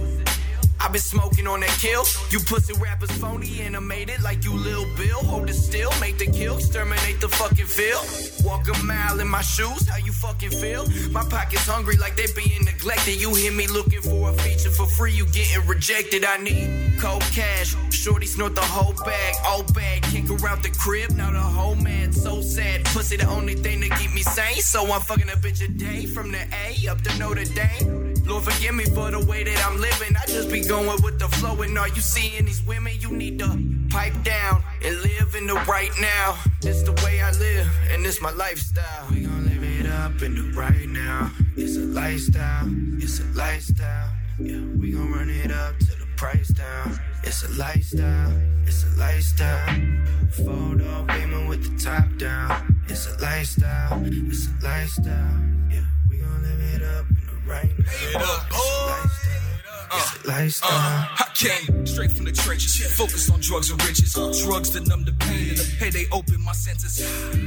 I been smoking on that kill. You pussy rappers phony, animated like you Lil Bill. Hold it still, make the kill, exterminate the fucking feel. Walk a mile in my shoes, how you fucking feel? My pockets hungry like they being neglected. You hear me looking for a feature for free, you getting rejected. I need cold cash. Shorty snort the whole bag, all bag. Kick her out the crib, now the whole man so sad. Pussy the only thing that keep me sane. So I'm fucking a bitch a day from the A up to Notre Dame. Lord, forgive me for the way that I'm living. I just be going with the flow. And are you seeing these women? You need to pipe down and live in the right now. This the way I live, and this my lifestyle. We gon' live it up in the right now. It's a lifestyle. It's a lifestyle. Yeah, we gon' run it up to the price down. It's a lifestyle. It's a lifestyle. Photo beaming with the top down. It's a lifestyle. It's a lifestyle. Right now. It's lifestyle. Uh, I came straight from the trenches, focused on drugs and riches. Drugs to numb the pain and the payday open my senses.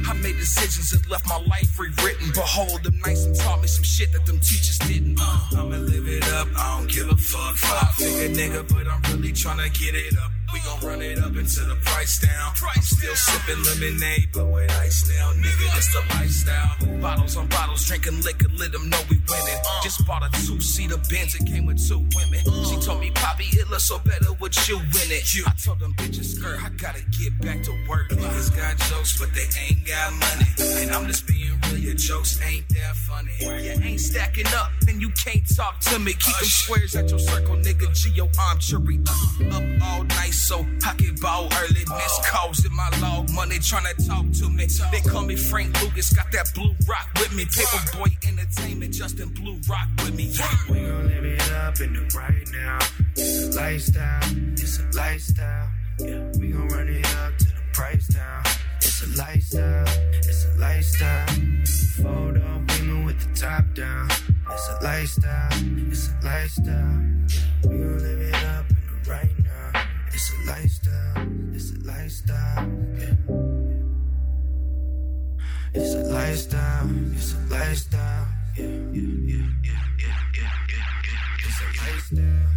I made decisions that left my life rewritten. Behold, them nice and taught me some shit that them teachers didn't. Uh, I'ma live it up, I don't give a fuck. Five figure nigga, but I'm really trying to get it up. We gon' run it up until the price down. I'm still sipping lemonade, with ice now, nigga, it's the lifestyle. Bottles on bottles, drinking liquor, let them know we winning. Just bought a two-seater Benz, it came with two women. She told me, Poppy, it looks so better with you in it. I told them bitches, skirt, I gotta get back to work. Niggas got jokes, but they ain't got money. And I'm just being real, your jokes ain't that funny. You ain't stacking up, and you can't talk to me. Keep them squares at your circle, nigga. Geo, I'm cherry. Up, up all night so I can ball early. Miss calls in my log, money trying to talk to me. They call me Frank Lucas, got that blue rock with me. Paper boy entertainment, Justin Blue Rock with me. Yeah. We gon' live it up in the right now. It's a lifestyle, it's a lifestyle. Yeah, we gon' run it up to the price down. It's a lifestyle, it's a lifestyle. Photo beaming with the top down. It's a lifestyle, it's a lifestyle. We gon' live it up in the right now. It's a lifestyle. It's a lifestyle. Yeah. It's a lifestyle. It's a lifestyle. Yeah, yeah, yeah, yeah, yeah, yeah, yeah. It's a lifestyle.